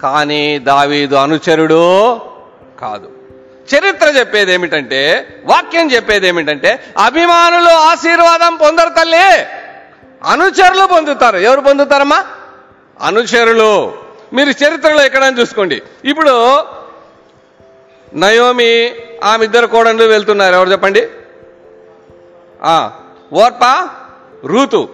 కానీ దావీదు అనుచరుడు కాదు. చరిత్ర చెప్పేది ఏమిటంటే వాక్యం చెప్పేది ఏమిటంటే అభిమానులు ఆశీర్వాదం పొందరు తల్లి. అనుచరులు పొందుతారు. ఎవరు పొందుతారమ్మా? అనుచరులు. మీరు చరిత్రలో ఎక్కడని చూసుకోండి. ఇప్పుడు నయోమి ఆమె ఇద్దరు కోడళ్ళు వెళ్తున్నారు. ఎవరు చెప్పండి? ఆ, ఓర్పా? రూతు.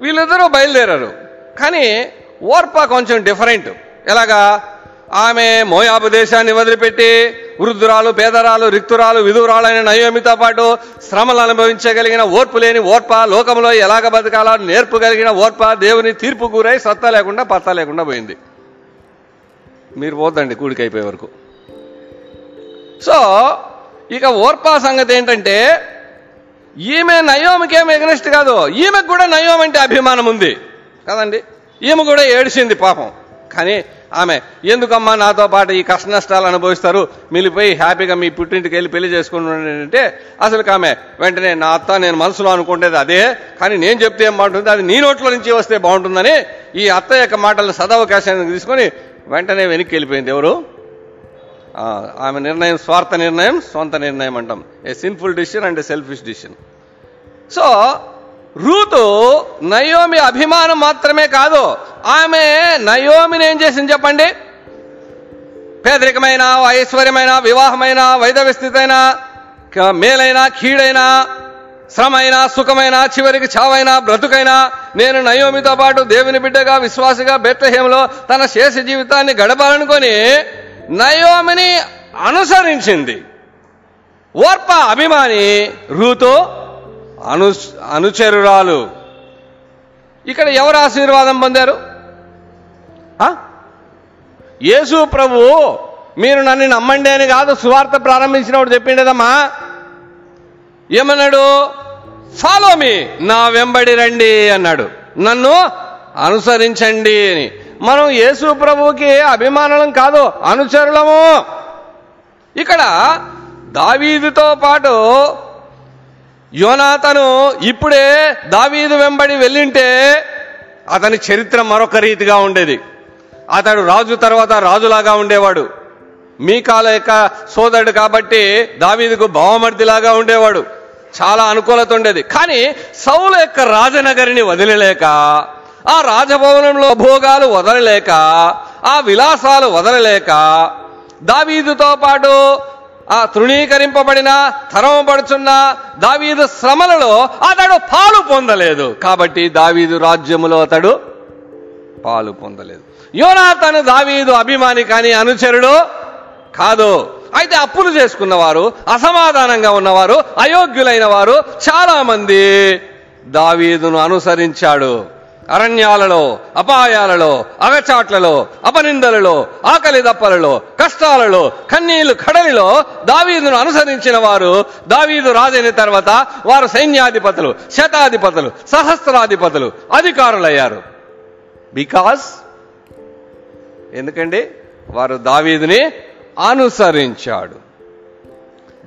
వీళ్ళిద్దరూ బయలుదేరారు. కానీ ఓర్పా కొంచెం డిఫరెంట్. ఎలాగా? ఆమె మోయాబు దేశాన్ని వదిలిపెట్టి వృద్ధురాలు పేదరాలు రిక్తురాలు విధురాలైన నయోమితో పాటు శ్రమలు అనుభవించగలిగిన ఓర్పు లేని ఓర్ప లోకంలో ఎలాగ బతకాలో నేర్పు కలిగిన ఓర్ప దేవుని తీర్పు గురై సత్తా లేకుండా పత్తా లేకుండా పోయింది. మీరు పోద్దండి కూడికైపోయే వరకు. సో ఇక ఓర్పా సంగతి ఏంటంటే ఈమె నయోమికేమి ఏమి కాదు. ఈమెకు కూడా నయోం అంటే అభిమానం ఉంది. కదండి? ఈమె కూడా ఏడిసింది పాపం. కానీ ఆమె ఎందుకమ్మా నాతో పాటు ఈ కష్ట నష్టాలు అనుభవిస్తారు? మిలిపోయి హ్యాపీగా మీ పుట్టింటికి వెళ్ళి పెళ్ళి చేసుకుని అంటే అసలు ఆమె వెంటనే నా అత్త నేను మనసులో అనుకుంటేది అదే కానీ నేను చెప్తే ఏం బాగుంటుంది? అది నీ నోట్లో నుంచి వస్తే బాగుంటుందని ఈ అత్త యొక్క మాటలను సదవకాశాన్ని తీసుకొని వెంటనే వెనక్కి వెళ్ళిపోయింది ఎవరు? ఆమె నిర్ణయం స్వార్థ నిర్ణయం సొంత నిర్ణయం అంటాం. A sinful decision and selfish decision so Ruth నయోమి అభిమానం మాత్రమే కాదు. ఆమె నయోమిని ఏం చేసింది చెప్పండి? పేదరికమైన ఐశ్వర్యమైన వివాహమైన వైదవ్య స్థితైన మేలైనా కీడైనా శ్రమ శ్రమైన సుఖమైన చివరికి చావైన బ్రతుకైనా నేను నయోమితో పాటు దేవుని బిడ్డగా విశ్వాసిగా బెత్తహేమలో తన శేష జీవితాన్ని గడపాలనుకొని నయోమిని అనుసరించింది. ఓర్ప అభిమాని రూతో అను అనుచరురాలు. ఇక్కడ ఎవరు ఆశీర్వాదం పొందారు? ఆ? యేసు ప్రభు మీరు నన్ను నమ్మండి అని కాదు సువార్త ప్రారంభించినప్పుడు చెప్పిండేదమ్మా ఏమన్నాడు? ఫాలో మీ నా వెంబడి రండి అన్నాడు. నన్ను అనుసరించండి అని. మనం యేసు ప్రభువుకి అభిమానులం కాదు అనుచరులము. ఇక్కడ దావీదుతో పాటు యోనాతను ఇప్పుడే దావీదు వెంబడి వెళ్ళింటే అతని చరిత్ర మరొక రీతిగా ఉండేది. అతడు రాజు తర్వాత రాజులాగా ఉండేవాడు. మీకాల యొక్క సోదరుడు కాబట్టి దావీదుకు భావమర్దిలాగా ఉండేవాడు. చాలా అనుకూలత ఉండేది. కానీ సౌల యొక్క రాజనగరిని వదిలేలేక ఆ రాజభవనంలో భోగాలు వదలలేక ఆ విలాసాలు వదలలేక దావీదుతో పాటు ఆ తృణీకరింపబడిన తరమపడుచున్న దావీదు శ్రమలలో అతడు పాలు పొందలేదు. కాబట్టి దావీదు రాజ్యములో అతడు పాలు పొందలేదు. యోనాతను దావీదు అభిమాని కానీ అనుచరుడు కాదు. అయితే అప్పులు చేసుకున్నవారు అసమాధానంగా ఉన్నవారు అయోగ్యులైన వారు చాలా మంది దావీదును అనుసరించాడు. అరణ్యాలలో అపాయాలలో అగచాట్లలో అపనిందలలో ఆకలి దప్పలలో కష్టాలలో కన్నీళ్ళు కడలిలో దావీదును అనుసరించిన వారు దావీదు రాజైన తర్వాత వారు సైన్యాధిపతులు శతాధిపతులు సహస్రాధిపతులు అధికారులయ్యారు. బికాస్ ఎందుకండి? వారు దావీదుని అనుసరించాడు.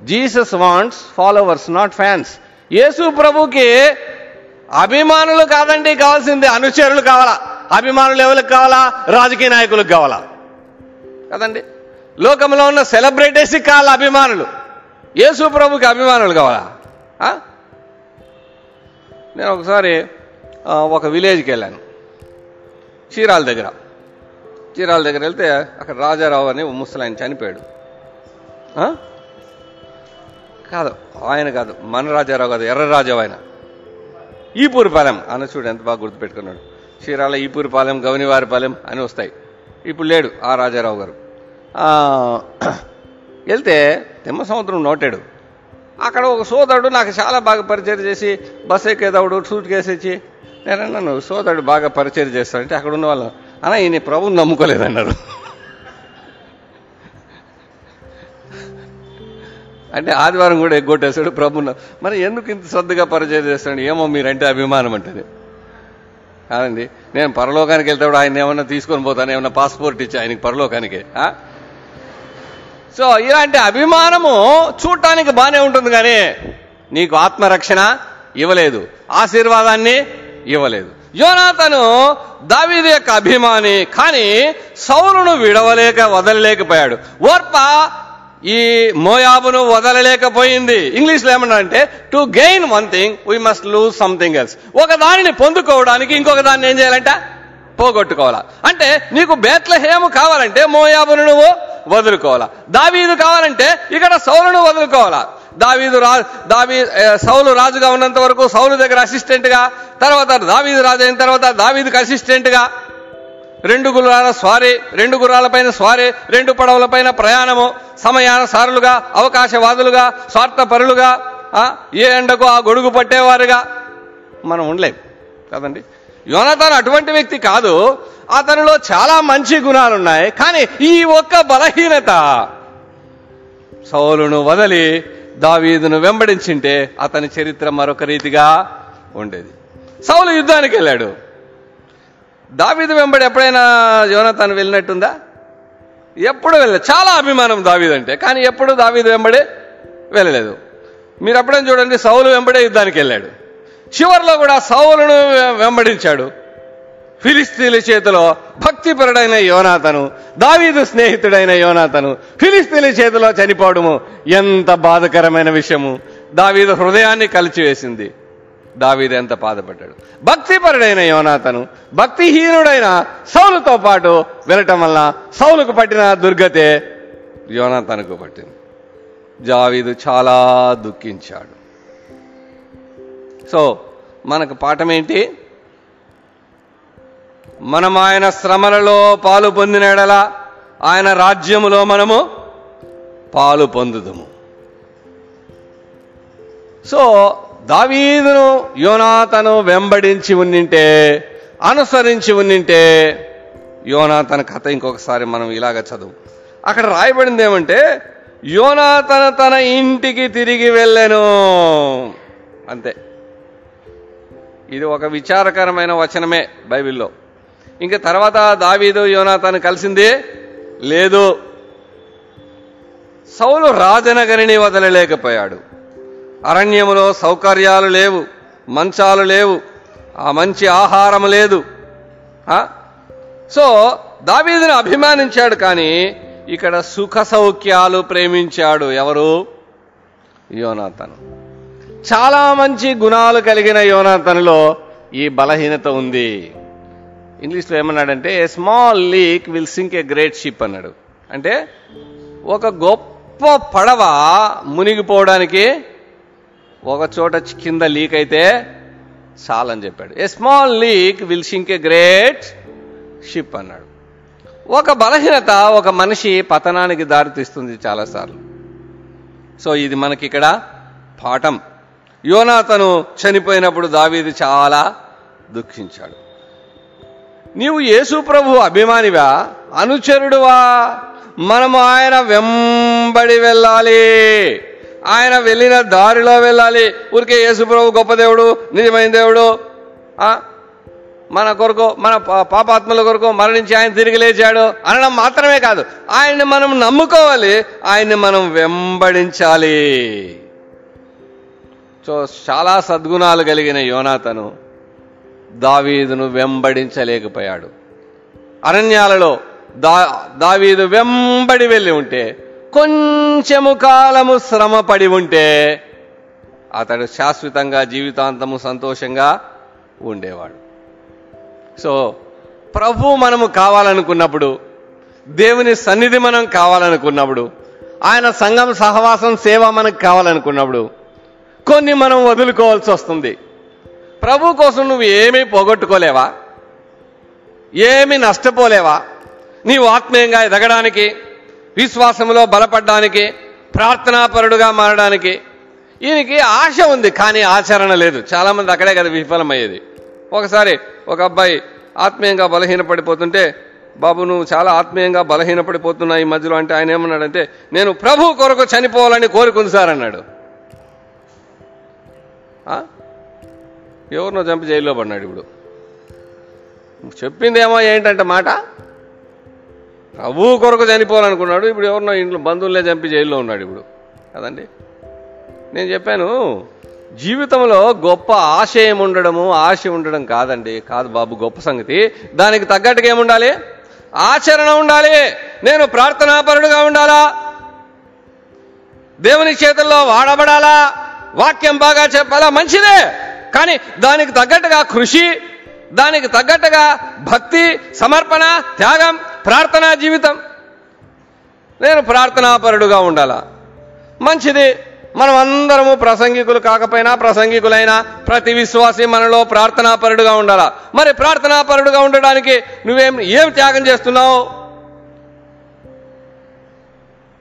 Jesus wants followers not fans యేసు ప్రభుకి అభిమానులు కాదండి కావాల్సింది అనుచరులు కావాలా? అభిమానులు ఎవరికి కావాలా? రాజకీయ నాయకులకు కావాలా? కదండి. లోకంలో ఉన్న సెలబ్రిటీస్కి కావాలా అభిమానులు? యేసు ప్రభుకి అభిమానులు కావాలా? నేను ఒకసారి ఒక విలేజ్కి వెళ్ళాను. చీరాల దగ్గర. చీరాల దగ్గర వెళ్తే అక్కడ రాజారావు అని ముసలాయన చనిపోయాడు. కాదు ఆయన కాదు మన రాజారావు కాదు ఎర్ర రాజావు ఆయన. ఈపూరిపాలెం అన్న చూడు ఎంత బాగా గుర్తుపెట్టుకున్నాడు. చీరాల ఈపూరిపాలెం గవనివారిపాలెం అని వస్తాయి. ఇప్పుడు లేడు ఆ రాజారావు గారు. వెళ్తే తిమ్మ సముద్రం నోటాడు. అక్కడ ఒక సోదరుడు నాకు చాలా బాగా పరిచయం చేసి బస్ ఎక్కేదవుడు సూట్ కేసు ఇచ్చి నేను సోదరుడు బాగా పరిచయం చేస్తాడంటే అక్కడ ఉన్న వాళ్ళు అన్న ఈయన ప్రభుని నమ్ముకోలేదన్నారు. అంటే ఆదివారం కూడా ఎగ్గొట్టేశాడు ప్రభున్న మరి ఎందుకు ఇంత శ్రద్ధగా పరిచయం చేస్తాడు? ఏమో మీరంటే అభిమానం అంటది. కాదండి. నేను పరలోకానికి వెళ్తాడు ఆయన ఏమన్నా తీసుకొని పోతాను ఏమన్నా పాస్పోర్ట్ ఇచ్చి ఆయనకి పరలోకానికి సో ఇలాంటి అభిమానము చూడటానికి బాగానే ఉంటుంది కానీ నీకు ఆత్మరక్షణ ఇవ్వలేదు. ఆశీర్వాదాన్ని ఇవ్వలేదు. యోనాతను దావీదు యొక్క అభిమాని కానీ సౌలును విడవలేక వదలలేకపోయాడు. ఓర్ప ఈ మోయాబును వదలలేకపోయింది. ఇంగ్లీష్లో ఏమన్నా అంటే to gain one thing we must lose something else ఒక దానిని పొందుకోవడానికి ఇంకొక దాన్ని ఏం చేయాలంట? పోగొట్టుకోవాలా. అంటే నీకు బేత్లహేము కావాలంటే మోయాబును నువ్వు వదులుకోవాలా. దావీదు కావాలంటే ఇక్కడ సౌలును వదులుకోవాలా. దావీదు రా దావీ సౌలు రాజుగా ఉన్నంత వరకు సౌలు దగ్గర అసిస్టెంట్గా తర్వాత దావీదు రాజు అయిన తర్వాత దావీదుకి అసిస్టెంట్గా రెండు గుర్రాల స్వారీ రెండు గుర్రాలపైన స్వారీ రెండు పడవలపైన ప్రయాణము సమయానుసారులుగా అవకాశవాదులుగా స్వార్థపరులుగా ఏ ఎండకు ఆ గొడుగు పట్టేవారుగా మనం ఉండలేము కదండి? యోనతాను అటువంటి వ్యక్తి కాదు. అతనిలో చాలా మంచి గుణాలు ఉన్నాయి. కానీ ఈ ఒక్క బలహీనత సౌలును వదలి దావీదును వెంబడించింటే అతని చరిత్ర మరొక రీతిగా ఉండేది. సౌలు యుద్ధానికి వెళ్ళాడు. దావీదు వెంబడి ఎప్పుడైనా యోనతాను వెళ్ళినట్టుందా? ఎప్పుడు వెళ్ళలేదు. చాలా అభిమానం దావీదు అంటే. కానీ ఎప్పుడు దావీదు వెంబడి వెళ్ళలేదు. మీరు ఎప్పుడైనా చూడండి సౌలు వెంబడే యుద్ధానికి వెళ్ళాడు. చివరిలో కూడా సౌలును వెంబడించాడు. ఫిలిస్తీన్ల చేతిలో భక్తిపరుడైన యోనాతను దావీదు స్నేహితుడైన యోనాతను ఫిలిస్తీన్ల చేతిలో చనిపోవడము ఎంత బాధకరమైన విషయము. దావీదు హృదయాన్ని కలిచివేసింది. దావీదు ఎంత బాధపడ్డాడు. భక్తిపరుడైన యోనాతను భక్తిహీనుడైన సౌలుతో పాటు వెళ్ళటం వల్ల సౌలుకు పట్టిన దుర్గతే యోనాతనుకు పట్టింది. జావీదు చాలా దుఃఖించాడు. సో మనకు పాఠం ఏంటి మనం ఆయన శ్రమలలో పాలు పొందిన ఎడల ఆయన రాజ్యములో మనము పాలు పొందుదము. సో దావీదును యోనాతను వెంబడించి ఉన్నింటే అనుసరించి ఉన్నింటే యోనాతన కథ ఇంకొకసారి మనం ఇలాగ చదువు. అక్కడ రాయబడింది ఏమంటే యోనాతన తన ఇంటికి తిరిగి వెళ్ళాను. అంతే. ఇది ఒక విచారకరమైన వచనమే బైబిల్లో. ఇంకా తర్వాత దావీదు యోనాతాను కలిసింది? లేదు. సౌలు రాజనగరిని వదలలేకపోయాడు. అరణ్యములో సౌకర్యాలు లేవు మంచాలు లేవు ఆ మంచి ఆహారం లేదు. సో దావీదును అభిమానించాడు కానీ ఇక్కడ సుఖ సౌఖ్యాలు ప్రేమించాడు ఎవరు? యోనాతను. చాలా మంచి గుణాలు కలిగిన యోనాతనులో ఈ బలహీనత ఉంది. ఇంగ్లీష్లో ఏమన్నాడంటే a small leak will sink a great ship అన్నాడు. అంటే ఒక గొప్ప పడవ మునిగిపోవడానికి ఒక చోట కింద లీక్ అయితే చాలని చెప్పాడు. A small leak will sink a great ship అన్నాడు. ఒక బలహీనత ఒక మనిషి పతనానికి దారితీస్తుంది చాలాసార్లు. సో ఇది మనకి ఇక్కడ పాఠం. యోనాతను చనిపోయినప్పుడు దావీది చాలా దుఃఖించాడు. నీవు యేసు ప్రభు అభిమానివా? అనుచరుడువా? మనము ఆయన వెంబడి వెళ్ళాలి. ఆయన వెళ్ళిన దారిలో వెళ్ళాలి. ఊరికే యేసు ప్రభు గొప్ప దేవుడు నిజమైన దేవుడు. మన కొరకు మన పాపాత్మల కొరకు మరణించి ఆయన తిరిగి లేచాడు అనడం మాత్రమే కాదు. ఆయన్ని మనం నమ్ముకోవాలి. ఆయన్ని మనం వెంబడించాలి. సో చాలా సద్గుణాలు కలిగిన యోనాతను దావీదును వెంబడించలేకపోయాడు. అరణ్యాలలో దా దావీదు వెంబడి వెళ్ళి ఉంటే కొంచెము కాలము శ్రమ పడి ఉంటే అతడు శాశ్వతంగా జీవితాంతము సంతోషంగా ఉండేవాడు. సో ప్రభు మనము కావాలనుకున్నప్పుడు దేవుని సన్నిధి మనం కావాలనుకున్నప్పుడు ఆయన సంఘం సహవాసం సేవ మనకు కావాలనుకున్నప్పుడు కొన్ని మనం వదులుకోవాల్సి వస్తుంది. ప్రభు కోసం నువ్వు ఏమీ పోగొట్టుకోలేవా? ఏమి నష్టపోలేవా? నీవు ఆత్మీయంగా ఎదగడానికి విశ్వాసంలో బలపడడానికి ప్రార్థనాపరుడుగా మారడానికి ఈయనకి ఆశ ఉంది కానీ ఆచరణ లేదు. చాలామంది అక్కడే కదా విఫలమయ్యేది. ఒకసారి ఒక అబ్బాయి ఆత్మీయంగా బలహీనపడిపోతుంటే బాబు నువ్వు చాలా ఆత్మీయంగా బలహీనపడిపోతున్నా ఈ మధ్యలో. అంటే ఆయన ఏమన్నాడంటే నేను ప్రభు కొరకు చనిపోవాలని కోరుకుంది సార్ అన్నాడు. ఎవరినో చంపి జైల్లో పడినాడు ఇప్పుడు. చెప్పిందేమో ఏంటంటే మాట? ప్రభు కొరకు చనిపోవాలనుకున్నాడు. ఇప్పుడు ఎవరినో ఇంట్లో బంధువులే చంపి జైల్లో ఉన్నాడు ఇప్పుడు. కదండి? నేను చెప్పాను జీవితంలో గొప్ప ఆశయం ఉండడము ఆశ ఉండడం కాదండి. కాదు బాబు గొప్ప సంగతి. దానికి తగ్గట్టుగా ఏముండాలి? ఆచరణ ఉండాలి. నేను ప్రార్థనాపరుడుగా ఉండాలా? దేవుని చేతుల్లో వాడబడాలా? వాక్యం బాగా చెప్పాలా? మంచిదే. కానీ దానికి తగ్గట్టుగా కృషి దానికి తగ్గట్టుగా భక్తి సమర్పణ త్యాగం ప్రార్థనా జీవితం. నేను ప్రార్థనాపరుడుగా ఉండాలా? మంచిది. మనం అందరము ప్రసంగికులు కాకపోయినా ప్రసంగికులైనా ప్రతి విశ్వాసి మనలో ప్రార్థనాపరుడుగా ఉండాలా? మరి ప్రార్థనాపరుడుగా ఉండడానికి నువ్వేం ఏం త్యాగం చేస్తున్నావు?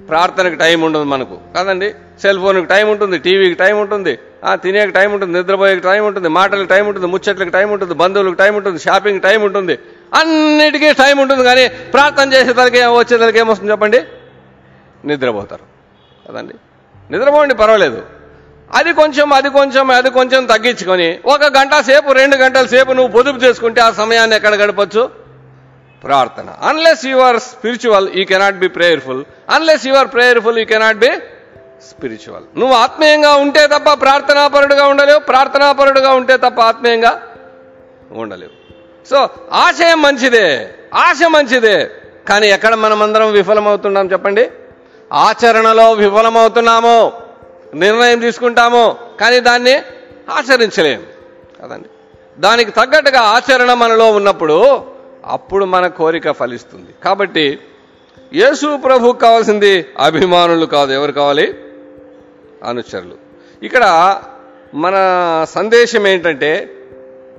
ప్రార్థనకు టైం ఉండదు మనకు. కాదండి? సెల్ ఫోన్కి టైం ఉంటుంది టీవీకి టైం ఉంటుంది ఆ తినేకి టైం ఉంటుంది నిద్రపోయేకి టైం ఉంటుంది మాటలకు టైం ఉంటుంది ముచ్చట్లకు టైం ఉంటుంది బంధువులకు టైం ఉంటుంది షాపింగ్ టైం ఉంటుంది. అన్నిటికీ టైం ఉంటుంది కానీ ప్రార్థన చేసేదానికి వచ్చేదానికి ఏమొస్తుంది చెప్పండి? నిద్రపోతారు. కదండి నిద్రపోండి పర్వాలేదు. అది కొంచెం అది కొంచెం అది కొంచెం తగ్గించుకొని ఒక గంట సేపు రెండు గంటల సేపు నువ్వు పొదుపు చేసుకుంటే ఆ సమయాన్ని ఎక్కడ గడపచ్చు? ప్రార్థన. Unless you are spiritual you cannot be prayerful unless you are prayerful you cannot be spiritual నువ్వు ఆత్మీయంగా ఉంటే తప్ప ప్రార్థనాపరుడుగా ఉండలేవు ప్రార్థనాపరుడుగా ఉంటే తప్ప ఆత్మీయంగా ఉండలేవు. సో ఆశయం మంచిదే. ఆశ మంచిదే. కానీ ఎక్కడ మనమందరం విఫలమవుతున్నాం చెప్పండి? ఆచరణలో విఫలమవుతున్నాము. నిర్ణయం తీసుకుంటాము. కానీ దాన్ని ఆచరించలేము కదండి దానికి తగ్గట్టుగా ఆచరణ మనలో ఉన్నప్పుడు అప్పుడు మన కోరిక ఫలిస్తుంది. కాబట్టి యేసు ప్రభు కావాల్సింది అభిమానులు కాదు. ఎవరు కావాలి? అనుచరులు. ఇక్కడ మన సందేశం ఏంటంటే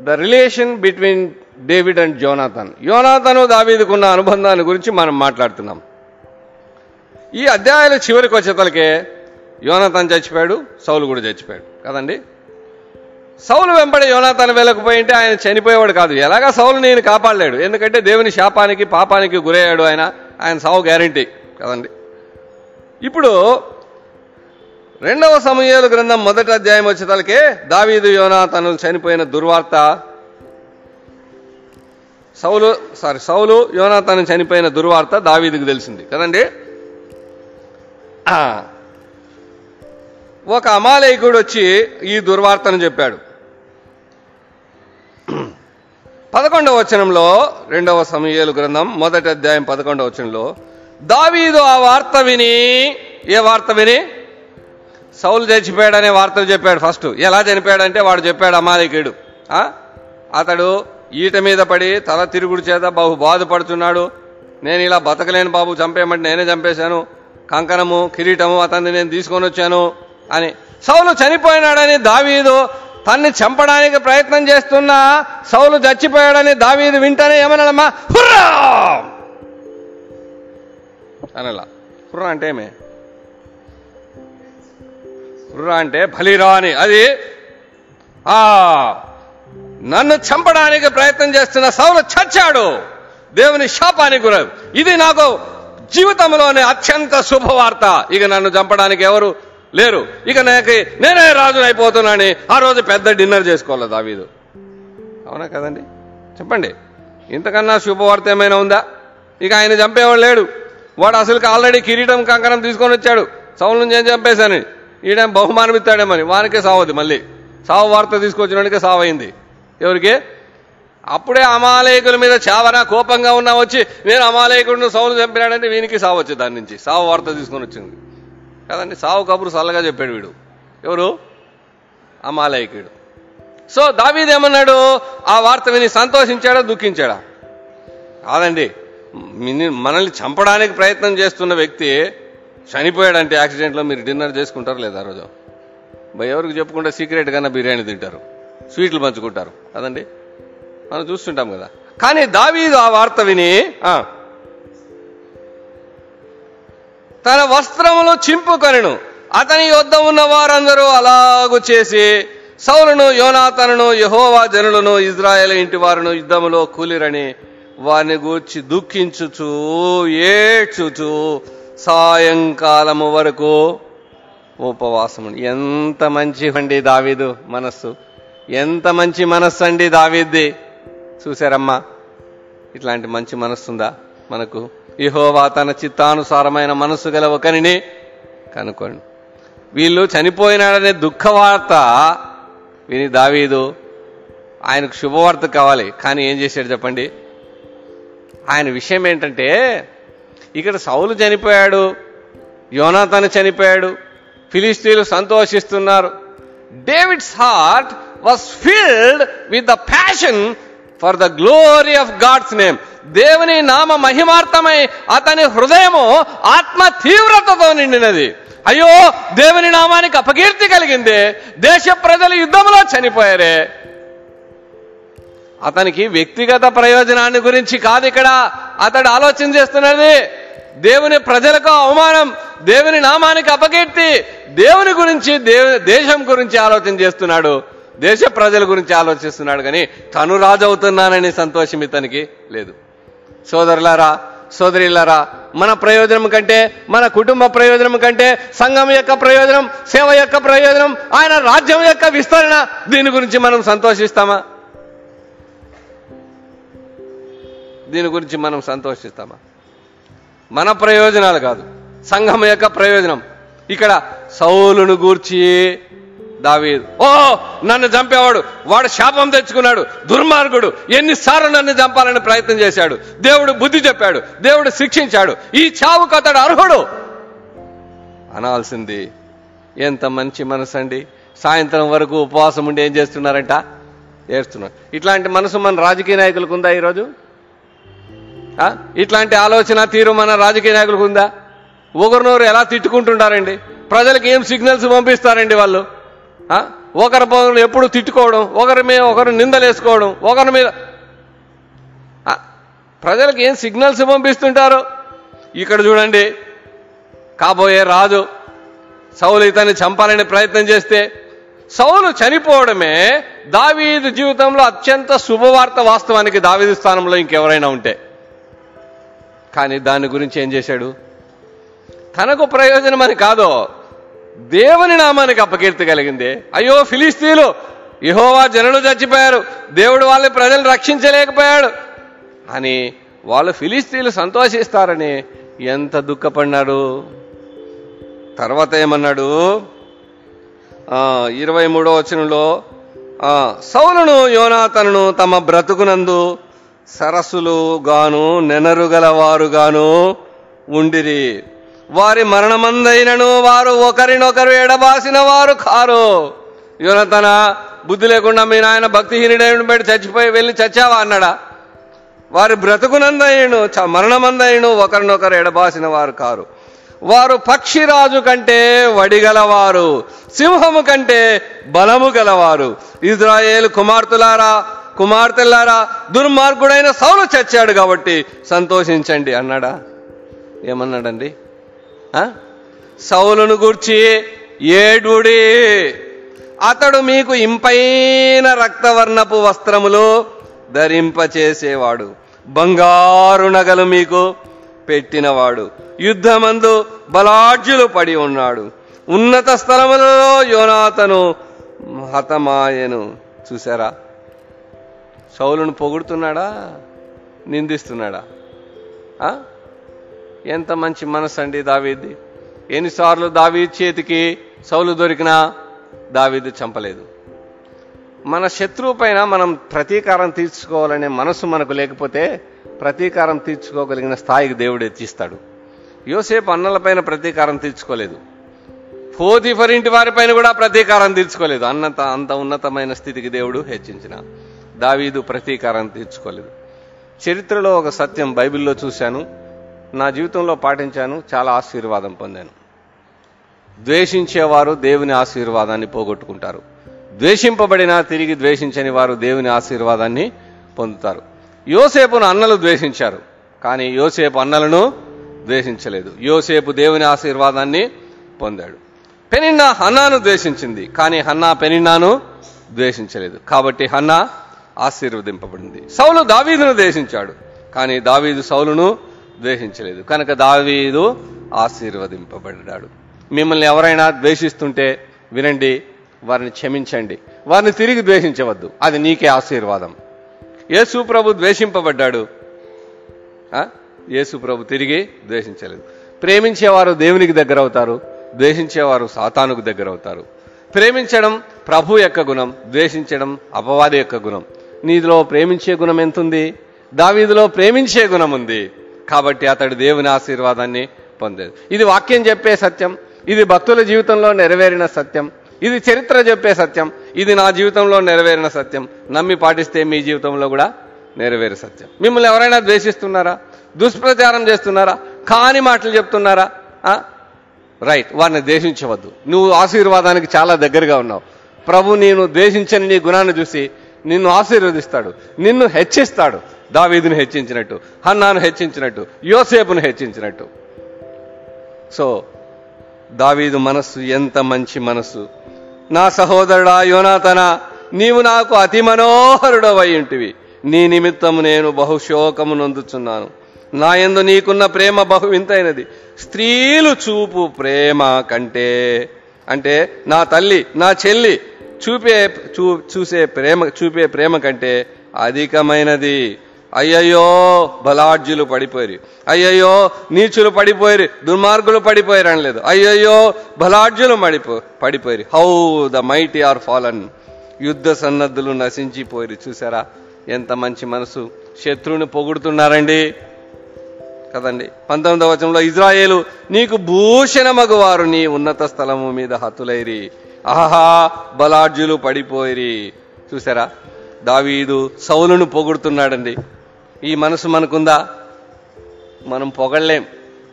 the relation between David and Jonathan. యోనాథను దావీదుకున్న అనుబంధాన్ని గురించి మనం మాట్లాడుతున్నాం. ఈ అధ్యాయాల చివరికి వచ్చేతలకే యోనాథన్ చచ్చిపోయాడు సౌలు కూడా చచ్చిపోయాడు. కదండి? సౌలు వెంబడి యోనాథన్ వెళ్ళకపోయింటే ఆయన చనిపోయేవాడు కాదు. ఎలాగా సౌలు నేను కాపాడలేడు? ఎందుకంటే దేవుని శాపానికి పాపానికి గురయ్యాడు ఆయన. ఆయన సావు గ్యారంటీ. కదండి? ఇప్పుడు రెండవ సమయాల గ్రంథం మొదటి అధ్యాయం వచ్చేతలకే దావీదు యోనాథను చనిపోయిన దుర్వార్త సౌలు సారీ సౌలు యోనాతాను చనిపోయిన దుర్వార్త దావీదికి తెలిసింది. కదండి? ఒక అమాలయకుడు వచ్చి ఈ దుర్వార్తను చెప్పాడు. పదకొండవ వచనంలో రెండవ సమయలు గ్రంథం మొదటి అధ్యాయం పదకొండవ వచనంలో దావీదు ఆ వార్త విని ఏ వార్త విని? సౌలు చచ్చిపోయాడనే వార్త చెప్పాడు ఫస్ట్. ఎలా చనిపోయాడంటే వాడు చెప్పాడు అమాలయకుడు అతడు ఈట మీద పడి తల తిరుగుడు చేత బాబు బాధపడుతున్నాడు. నేను ఇలా బతకలేను బాబు చంపేయమంటే నేనే చంపేశాను. కంకణము కిరీటము అతన్ని నేను తీసుకొని వచ్చాను అని. సౌలు చనిపోయినాడని దావీదు తన్ని చంపడానికి ప్రయత్నం చేస్తున్న సౌలు చచ్చిపోయాడని దావీదు వింటనే ఏమనడమ్మా? హుర్రా! అనలా. హుర్రా అంటే ఏమే? హుర్రా అంటే బలిరా అని అది ఆ! నన్ను చంపడానికి ప్రయత్నం చేస్తున్న సౌలు చచ్చాడు. దేవుని శాపానికి గురవు ఇది నాకు జీవితంలోనే అత్యంత శుభవార్త. ఇక నన్ను చంపడానికి ఎవరు లేరు. ఇక నాకు నేనే రాజు అయిపోతున్నానని ఆ రోజు పెద్ద డిన్నర్ చేసుకోవాలి దావీదు. అవునా కదండి? చెప్పండి. ఇంతకన్నా శుభవార్త ఏమైనా ఉందా? ఇక ఆయన చంపేవాడు లేడు. వాడు అసలుకి ఆల్రెడీ కిరీటం కంకణం తీసుకొని వచ్చాడు. సౌలు నుంచి ఏం చంపేశాను? ఈయన బహుమానం ఇస్తాడేమని వానికే సావది మళ్ళీ. సావు వార్త తీసుకొచ్చినోడికే సావైంది ఎవరికి? అప్పుడే అమాలయకుల మీద చావనా కోపంగా ఉన్నా వచ్చి నేను అమాలయకుడిని సౌలు చంపినాడంటే వీనికి సావు వచ్చి దాని నుంచి. సావు వార్త తీసుకొని వచ్చింది. కదండి సావు కబురు చల్లగా చెప్పాడు వీడు. ఎవరు? అమాలయకుడు సో దావీదేమన్నాడు ఆ వార్త విని సంతోషించాడా దుఃఖించాడా? కాదండి మనల్ని చంపడానికి ప్రయత్నం చేస్తున్న వ్యక్తి చనిపోయాడంటే యాక్సిడెంట్లో మీరు డిన్నర్ చేసుకుంటారు లేదా ఆ రోజు? ఎవరికి చెప్పుకుంటే సీక్రెట్ కన్నా బిర్యానీ తింటారు. స్వీట్లు పంచుకుంటారు. కదండి మనం చూస్తుంటాం కదా. కానీ దావీదు ఆ వార్త విని తన వస్త్రములు చింపుకొనెను. అతని యొద్ద ఉన్న వారందరూ అలాగు చేసి సౌలును యోనాతనును యహోవా జనులను ఇజ్రాయేల్ ఇంటి వారును యుద్ధములో కూలిరని వారిని గూర్చి దుఃఖించుచు ఏడ్చుచు సాయంకాలము వరకు ఉపవాసము ఎంత మంచి అండి దావీదు మనస్సు. ఎంత మంచి మనస్సు అండి దావీద్ది. చూశారమ్మా ఇట్లాంటి మంచి మనస్సుందా? మనకు ఇహోవా తన చిత్తానుసారమైన మనస్సు గల ఒకరిని కనుకోండి వీళ్ళు చనిపోయినాడనే దుఃఖవార్త విని దావీదు ఆయనకు శుభవార్త కావాలి. కానీ ఏం చేశాడు చెప్పండి? ఆయన విషయం ఏంటంటే ఇక్కడ సౌలు చనిపోయాడు యోనాతను చనిపోయాడు ఫిలిస్తీన్లు సంతోషిస్తున్నారు. David's heart was filled with the passion for the glory of God's name దేవుని నామ మహిమార్థమై అతని హృదయము ఆత్మ తీవ్రతతో నిండినది. అయ్యో దేవుని నామానికి అపకీర్తి కలిగిందే. దేశ ప్రజలు యుద్ధంలో చనిపోయారే. అతనికి వ్యక్తిగత ప్రయోజనాన్ని గురించి కాదు ఇక్కడ అతడు ఆలోచన చేస్తున్నది. దేవుని ప్రజలకు అవమానం దేవుని నామానికి అపకీర్తి దేవుని గురించి దేవు దేశం గురించి ఆలోచన చేస్తున్నాడు. దేశ ప్రజల గురించి ఆలోచిస్తున్నాడు కానీ తను రాజు అవుతున్నానని సంతోషం ఇతనికి లేదు. సోదరులారా సోదరిలారా మన ప్రయోజనం కంటే మన కుటుంబ ప్రయోజనం కంటే సంఘం యొక్క ప్రయోజనం సేవ యొక్క ప్రయోజనం ఆయన రాజ్యం యొక్క విస్తరణ దీని గురించి మనం సంతోషిస్తామా? దీని గురించి మనం సంతోషిస్తామా? మన ప్రయోజనాలు కాదు సంఘం యొక్క ప్రయోజనం. ఇక్కడ సౌలును గూర్చి దావీదు. ఓ నన్ను చంపేవాడు వాడు శాపం తెచ్చుకున్నాడు దుర్మార్గుడు ఎన్నిసార్లు నన్ను చంపాలని ప్రయత్నం చేశాడు. దేవుడు బుద్ధి చెప్పాడు దేవుడు శిక్షించాడు. ఈ చావుకు అతడు అర్హుడు. అనాల్సింది ఎంత మంచి మనసు అండి సాయంత్రం వరకు ఉపవాసం ఉండి ఏం చేస్తున్నారంట? ఏడుస్తున్నాడు ఇట్లాంటి మనసు మన రాజకీయ నాయకులకు ఉందా ఈరోజు? ఇట్లాంటి ఆలోచన తీరు మన రాజకీయ నాయకులకు ఉందా? ఒకరినొకరు ఎలా తిట్టుకుంటుంటారండి? ప్రజలకు ఏం సిగ్నల్స్ పంపిస్తారండి వాళ్ళు? ఒకరి పనులు ఎప్పుడు తిట్టుకోవడం ఒకరి మీద ఒకరు నిందలేసుకోవడం ఒకరి మీద ప్రజలకు ఏం సిగ్నల్స్ పంపిస్తుంటారు? ఇక్కడ చూడండి కాబోయే రాజు సౌలు ఇతన్ని చంపాలని ప్రయత్నం చేస్తే సౌలు చనిపోవడమే దావీదు జీవితంలో అత్యంత శుభవార్త వాస్తవానికి దావీదు స్థానంలో ఇంకెవరైనా ఉంటే. కానీ దాని గురించి ఏం చేశాడు? తనకు ప్రయోజనం అని కాదో దేవుని నామానికి అపకీర్తి కలిగింది. అయ్యో ఫిలిస్తీన్లు యెహోవా జనులు చచ్చిపోయారు. దేవుడు వాళ్ళ ప్రజలు రక్షించలేకపోయాడు. అని వాళ్ళు ఫిలిస్తీన్లు సంతోషిస్తారని ఎంత దుఃఖపడినాడు తర్వాత ఏమన్నాడు? ఆ, ఇరవై మూడో వచనంలో ఆ, సౌలును యోనాతనును తమ బ్రతుకునందు సరస్సులు గాను నెనరుగల వారు గాను ఉండిరి. వారి మరణమందైనను వారు ఒకరినొకరు ఎడబాసిన వారు కారు. తన బుద్ధి లేకుండా మీ నాయన భక్తిహీనుడైన బయట చచ్చిపోయి వెళ్ళి చచ్చావా అన్నాడా? వారి బ్రతుకునందయ్యను చ- ఒకరినొకరు ఎడబాసిన వారు కారు. వారు పక్షిరాజు కంటే వడిగలవారు సింహము కంటే బలము గలవారు. ఇజ్రాయేల్ కుమార్తెలారా కుమార్తెలారా దుర్మార్గుడైన సౌలు చచ్చాడు కాబట్టి సంతోషించండి అన్నాడా? ఏమన్నాడండి? సౌలును గూర్చి ఏడుడి. అతడు మీకు ఇంపైన రక్తవర్ణపు వస్త్రములు ధరింపచేసేవాడు. బంగారు నగలు మీకు పెట్టినవాడు. యుద్ధమందు బలాఢ్యులు పడి ఉన్నాడు. ఉన్నత స్థలములలో యోనాతను హతమాయను. చూసారా సౌలును పొగుడుతున్నాడా? నిందిస్తున్నాడా? ఎంత మంచి మనసు అండి దావీది. ఎన్నిసార్లు దావీద్ చేతికి సౌలు దొరికినా దావీదు చంపలేదు. మన శత్రువు పైన మనం ప్రతీకారం తీర్చుకోవాలనే మనసు మనకు లేకపోతే ప్రతీకారం తీర్చుకోగలిగిన స్థాయికి దేవుడు ఎత్తిస్తాడు. యోసేపు అన్నలపైన ప్రతీకారం తీర్చుకోలేదు. పోతిఫర్ ఇంటి వారిపైన కూడా ప్రతీకారం తీర్చుకోలేదు. అన్నంత అంత ఉన్నతమైన స్థితికి దేవుడు హెచ్చించిన దావీదు ప్రతీకారం తీర్చుకోలేదు. చరిత్రలో ఒక సత్యం బైబిల్లో చూశాను. నా జీవితంలో పాటించాను చాలా ఆశీర్వాదం పొందాను. ద్వేషించేవారు దేవుని ఆశీర్వాదాన్ని పోగొట్టుకుంటారు. ద్వేషింపబడినా తిరిగి ద్వేషించని వారు దేవుని ఆశీర్వాదాన్ని పొందుతారు. యోసేపును అన్నలు ద్వేషించారు కానీ యోసేపు అన్నలను ద్వేషించలేదు. యోసేపు దేవుని ఆశీర్వాదాన్ని పొందాడు. పెనిన్నా హన్నాను ద్వేషించింది కానీ హన్నా పెనిన్నాను ద్వేషించలేదు. కాబట్టి హన్నా ఆశీర్వదింపబడింది. సౌలు దావీదును ద్వేషించాడు కానీ దావీదు సౌలును ద్వేషించలేదు. కనుక దావీదు ఆశీర్వదింపబడ్డాడు. మిమ్మల్ని ఎవరైనా ద్వేషిస్తుంటే వినండి వారిని క్షమించండి. వారిని తిరిగి ద్వేషించవద్దు. అది నీకే ఆశీర్వాదం. యేసు ప్రభు ద్వేషింపబడ్డాడు. ఆ? యేసు ప్రభు తిరిగి ద్వేషించలేదు. ప్రేమించేవారు దేవునికి దగ్గర అవుతారు ద్వేషించేవారు సాతానుకు దగ్గర అవుతారు ప్రేమించడం ప్రభు యొక్క గుణం ద్వేషించడం అపవాది యొక్క గుణం. నీదిలో ప్రేమించే గుణం ఎంతుంది? దావీదిలో ప్రేమించే గుణం ఉంది. కాబట్టి అతడు దేవుని ఆశీర్వాదాన్ని పొందేది. ఇది వాక్యం చెప్పే సత్యం. ఇది భక్తుల జీవితంలో నెరవేరిన సత్యం. ఇది చరిత్ర చెప్పే సత్యం. ఇది నా జీవితంలో నెరవేరిన సత్యం. నమ్మి పాటిస్తే మీ జీవితంలో కూడా నెరవేరే సత్యం. మిమ్మల్ని ఎవరైనా ద్వేషిస్తున్నారా? దుష్ప్రచారం చేస్తున్నారా? కాని మాటలు చెప్తున్నారా? రైట్. వారిని ద్వేషించవద్దు. నువ్వు ఆశీర్వాదానికి చాలా దగ్గరగా ఉన్నావు. ప్రభు నేను ద్వేషించని నీ గుణాన్ని చూసి నిన్ను ఆశీర్వదిస్తాడు. నిన్ను హెచ్చిస్తాడు. దావీదును హెచ్చించినట్టు హన్నాను హెచ్చించినట్టు యోసేపును హెచ్చించినట్టు. సో దావీదు మనస్సు ఎంత మంచి మనస్సు. నా సహోదరుడా యోనాతన నీవు నాకు అతి మనోహరుడవై ఉంటివి. నీ నిమిత్తము నేను బహుశోకము నొందుచున్నాను. నా ఎందు నీకున్న ప్రేమ బహు వింతైనది స్త్రీలు చూపు ప్రేమ కంటే అంటే నా తల్లి నా చెల్లి చూపే చూ చూసే ప్రేమ చూపే ప్రేమ కంటే అధికమైనది. అయ్యయ్యో బలాడ్జులు పడిపోయి అయ్యయ్యో నీచులు పడిపోయి దుర్మార్గులు పడిపోయారు అనలేదు. అయ్యయ్యో బలాడ్జులు మడిపో పడిపోయి how the mighty are fallen. యుద్ధ సన్నద్ధులు నశించిపోయి చూసారా? ఎంత మంచి మనసు. శత్రువుని పొగుడుతున్నారండి. కదండి? పంతొమ్మిదవ వచనంలో ఇజ్రాయేలు నీకు భూషణమగువారు నీ ఉన్నత స్థలము మీద హతులైరి ఆహా బలాడ్జులు పడిపోయిరి. చూసారా? దావీదు సౌలును పొగుడుతున్నాడండి. ఈ మనసు మనకుందా? మనం పొగడలేం.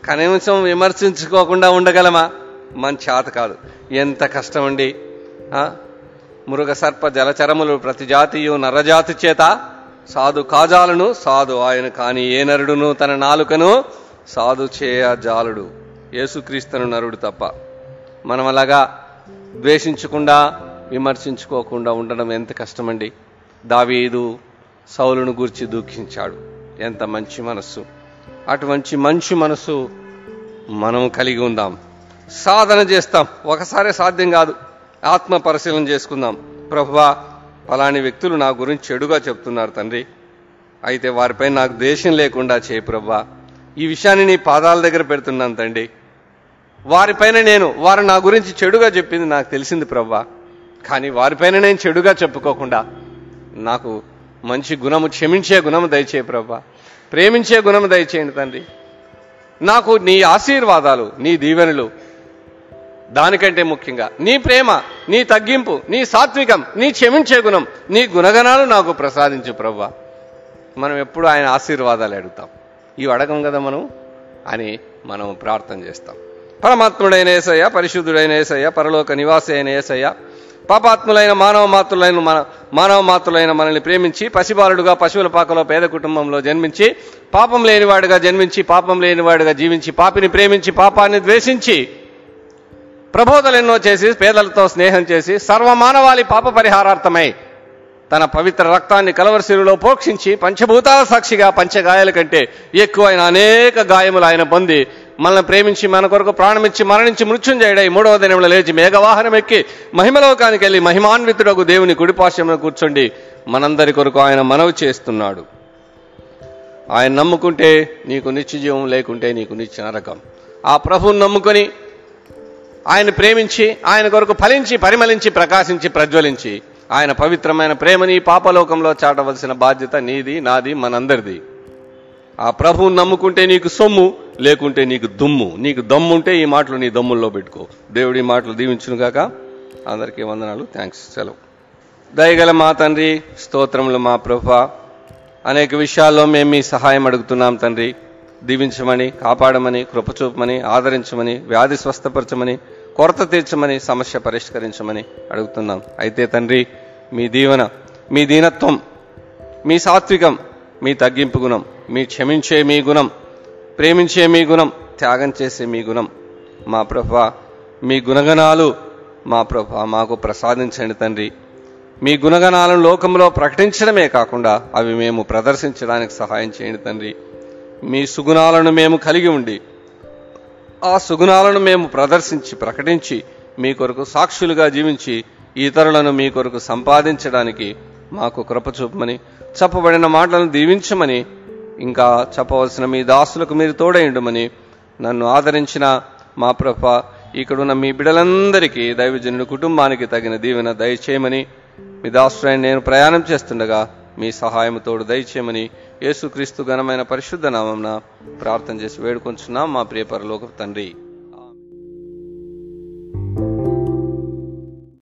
కనీసం విమర్శించుకోకుండా ఉండగలమా? మన చేత కాదు. ఎంత కష్టం అండి మృగ సర్ప జలచరములు ప్రతి జాతియు నరజాతి చేత. సాధు కాజాలను సాధు ఆయన కాని ఏ నరుడును తన నాలుకను? సాధు చేయ జాలుడు. యేసుక్రీస్తును నరుడు తప్ప. మనం అలాగా ద్వేషించకుండా విమర్శించుకోకుండా ఉండడం ఎంత కష్టమండి. దావీదు సౌలును గూర్చి దుఃఖించాడు. ఎంత మంచి మనస్సు. అటువంటి మంచి మనసు మనం కలిగి ఉందాం. సాధన చేస్తాం. ఒకసారి సాధ్యం కాదు. ఆత్మ పరిశీలన చేసుకుందాం. ప్రభువా ఫలాని వ్యక్తులు నా గురించి చెడుగా చెప్తున్నారు తండ్రి. అయితే వారిపై నాకు ద్వేషం లేకుండా చేయి ప్రభా. ఈ విషయాన్ని నీ పాదాల దగ్గర పెడుతున్నాను తండ్రి. వారిపైన నేను వారు నా గురించి చెడుగా చెప్పింది నాకు తెలిసింది ప్రభా. కానీ వారిపైన నేను చెడుగా చెప్పుకోకుండా నాకు మంచి గుణము క్షమించే గుణము దయచే ప్రభా. ప్రేమించే గుణము దయచేయండి తండ్రి. నాకు నీ ఆశీర్వాదాలు నీ దీవెనలు దానికంటే ముఖ్యంగా. నీ ప్రేమ నీ తగ్గింపు నీ సాత్వికం నీ క్షమించే గుణం నీ గుణగణాలు నాకు ప్రసాదించు ప్రవ్వా మనం ఎప్పుడు ఆయన ఆశీర్వాదాలు అడుగుతాం. ఇవి అడగం కదా మనం? అని మనం ప్రార్థన చేస్తాం. పరమాత్ముడైన ఏసయ్య పరిశుద్ధుడైన ఏసయ్య పరలోక నివాసి అయిన ఏసయ్య పాపాత్ములైన మానవ మాతృలైన మన మానవ మాతృలైన మనల్ని ప్రేమించి పసిబాలుడుగా పశువుల పాకలో పేద కుటుంబంలో జన్మించి పాపం లేనివాడుగా జన్మించి పాపం లేనివాడుగా జీవించి పాపిని ప్రేమించి పాపాన్ని ద్వేషించి ప్రబోధలు ఎన్నో చేసి పేదలతో స్నేహం చేసి సర్వమానవాళి పాప పరిహారార్థమై తన పవిత్ర రక్తాన్ని కలవరశిరులో పోక్షించి పంచభూతాల సాక్షిగా పంచగాయాల కంటే ఎక్కువైన అనేక గాయములు ఆయన పొంది మనల్ని ప్రేమించి మన కొరకు ప్రాణమిచ్చి మరణించి మృత్యుంజయుడై మూడవ దినంలో లేచి మేఘవాహనం ఎక్కి మహిమలోకానికి వెళ్ళి మహిమాన్వితుడకు దేవుని కుడిపాశ్యంలో కూర్చోండి. మనందరి కొరకు ఆయన మనవి చేస్తున్నాడు. ఆయన నమ్ముకుంటే నీకు నిత్యజీవం లేకుంటే నీకు నిత్య నరకం ఆ ప్రభువుని నమ్ముకొని ఆయన ప్రేమించి ఆయన కొరకు ఫలించి పరిమళించి ప్రకాశించి ప్రజ్వలించి ఆయన పవిత్రమైన ప్రేమని పాపలోకంలో చాటవలసిన బాధ్యత నీది నాది మనందరిది. ఆ ప్రభువుని నమ్ముకుంటే నీకు సొమ్ము లేకుంటే నీకు దుమ్ము. నీకు దమ్ముంటే ఈ మాటలు నీ దమ్ముల్లో పెట్టుకో. దేవుడి మాటలు దీవించును గాక. అందరికీ వందనాలు. థ్యాంక్స్. సెలవు. దయగల మా తండ్రి స్తోత్రములు మా ప్రభ. అనేక విషయాల్లో మేము మీ సహాయం అడుగుతున్నాం తండ్రి. దీవించమని కాపాడమని కృపచూపమని ఆదరించమని వ్యాధి స్వస్థపరచమని కొరత తీర్చమని సమస్య పరిష్కరించమని అడుగుతున్నాం. అయితే తండ్రి మీ దీవెన మీ దీనత్వం మీ సాత్వికం మీ తగ్గింపు గుణం మీ క్షమించే మీ గుణం ప్రేమించే మీ గుణం త్యాగం చేసే మీ గుణం. మా ప్రభ మీ గుణగణాలు మా ప్రభ మాకు ప్రసాదించండి తండ్రి. మీ గుణగణాలను లోకంలో ప్రకటించడమే కాకుండా అవి మేము ప్రదర్శించడానికి సహాయం చేయండి తండ్రి. మీ సుగుణాలను మేము కలిగి ఉండి ఆ సుగుణాలను మేము ప్రదర్శించి ప్రకటించి మీ కొరకు సాక్షులుగా జీవించి ఇతరులను మీ కొరకు సంపాదించడానికి మాకు కృప చూపమని చెప్పబడిన మాటలను దీవించమని ఇంకా చెప్పవలసిన మీ దాసులకు మీరు తోడైండుమని నన్ను ఆదరించిన మా ప్రభ ఇక్కడున్న మీ బిడలందరికీ దైవజనుడి కుటుంబానికి తగిన దీవెన దయచేయమని మీ దాసుడైన నేను ప్రయాణం చేస్తుండగా మీ సహాయం తోడు దయచేయమని యేసుక్రీస్తు ఘనమైన పరిశుద్ధ నామంన ప్రార్థన చేసి వేడుకొంచున్నాం మా ప్రియ పరలోక తండ్రి.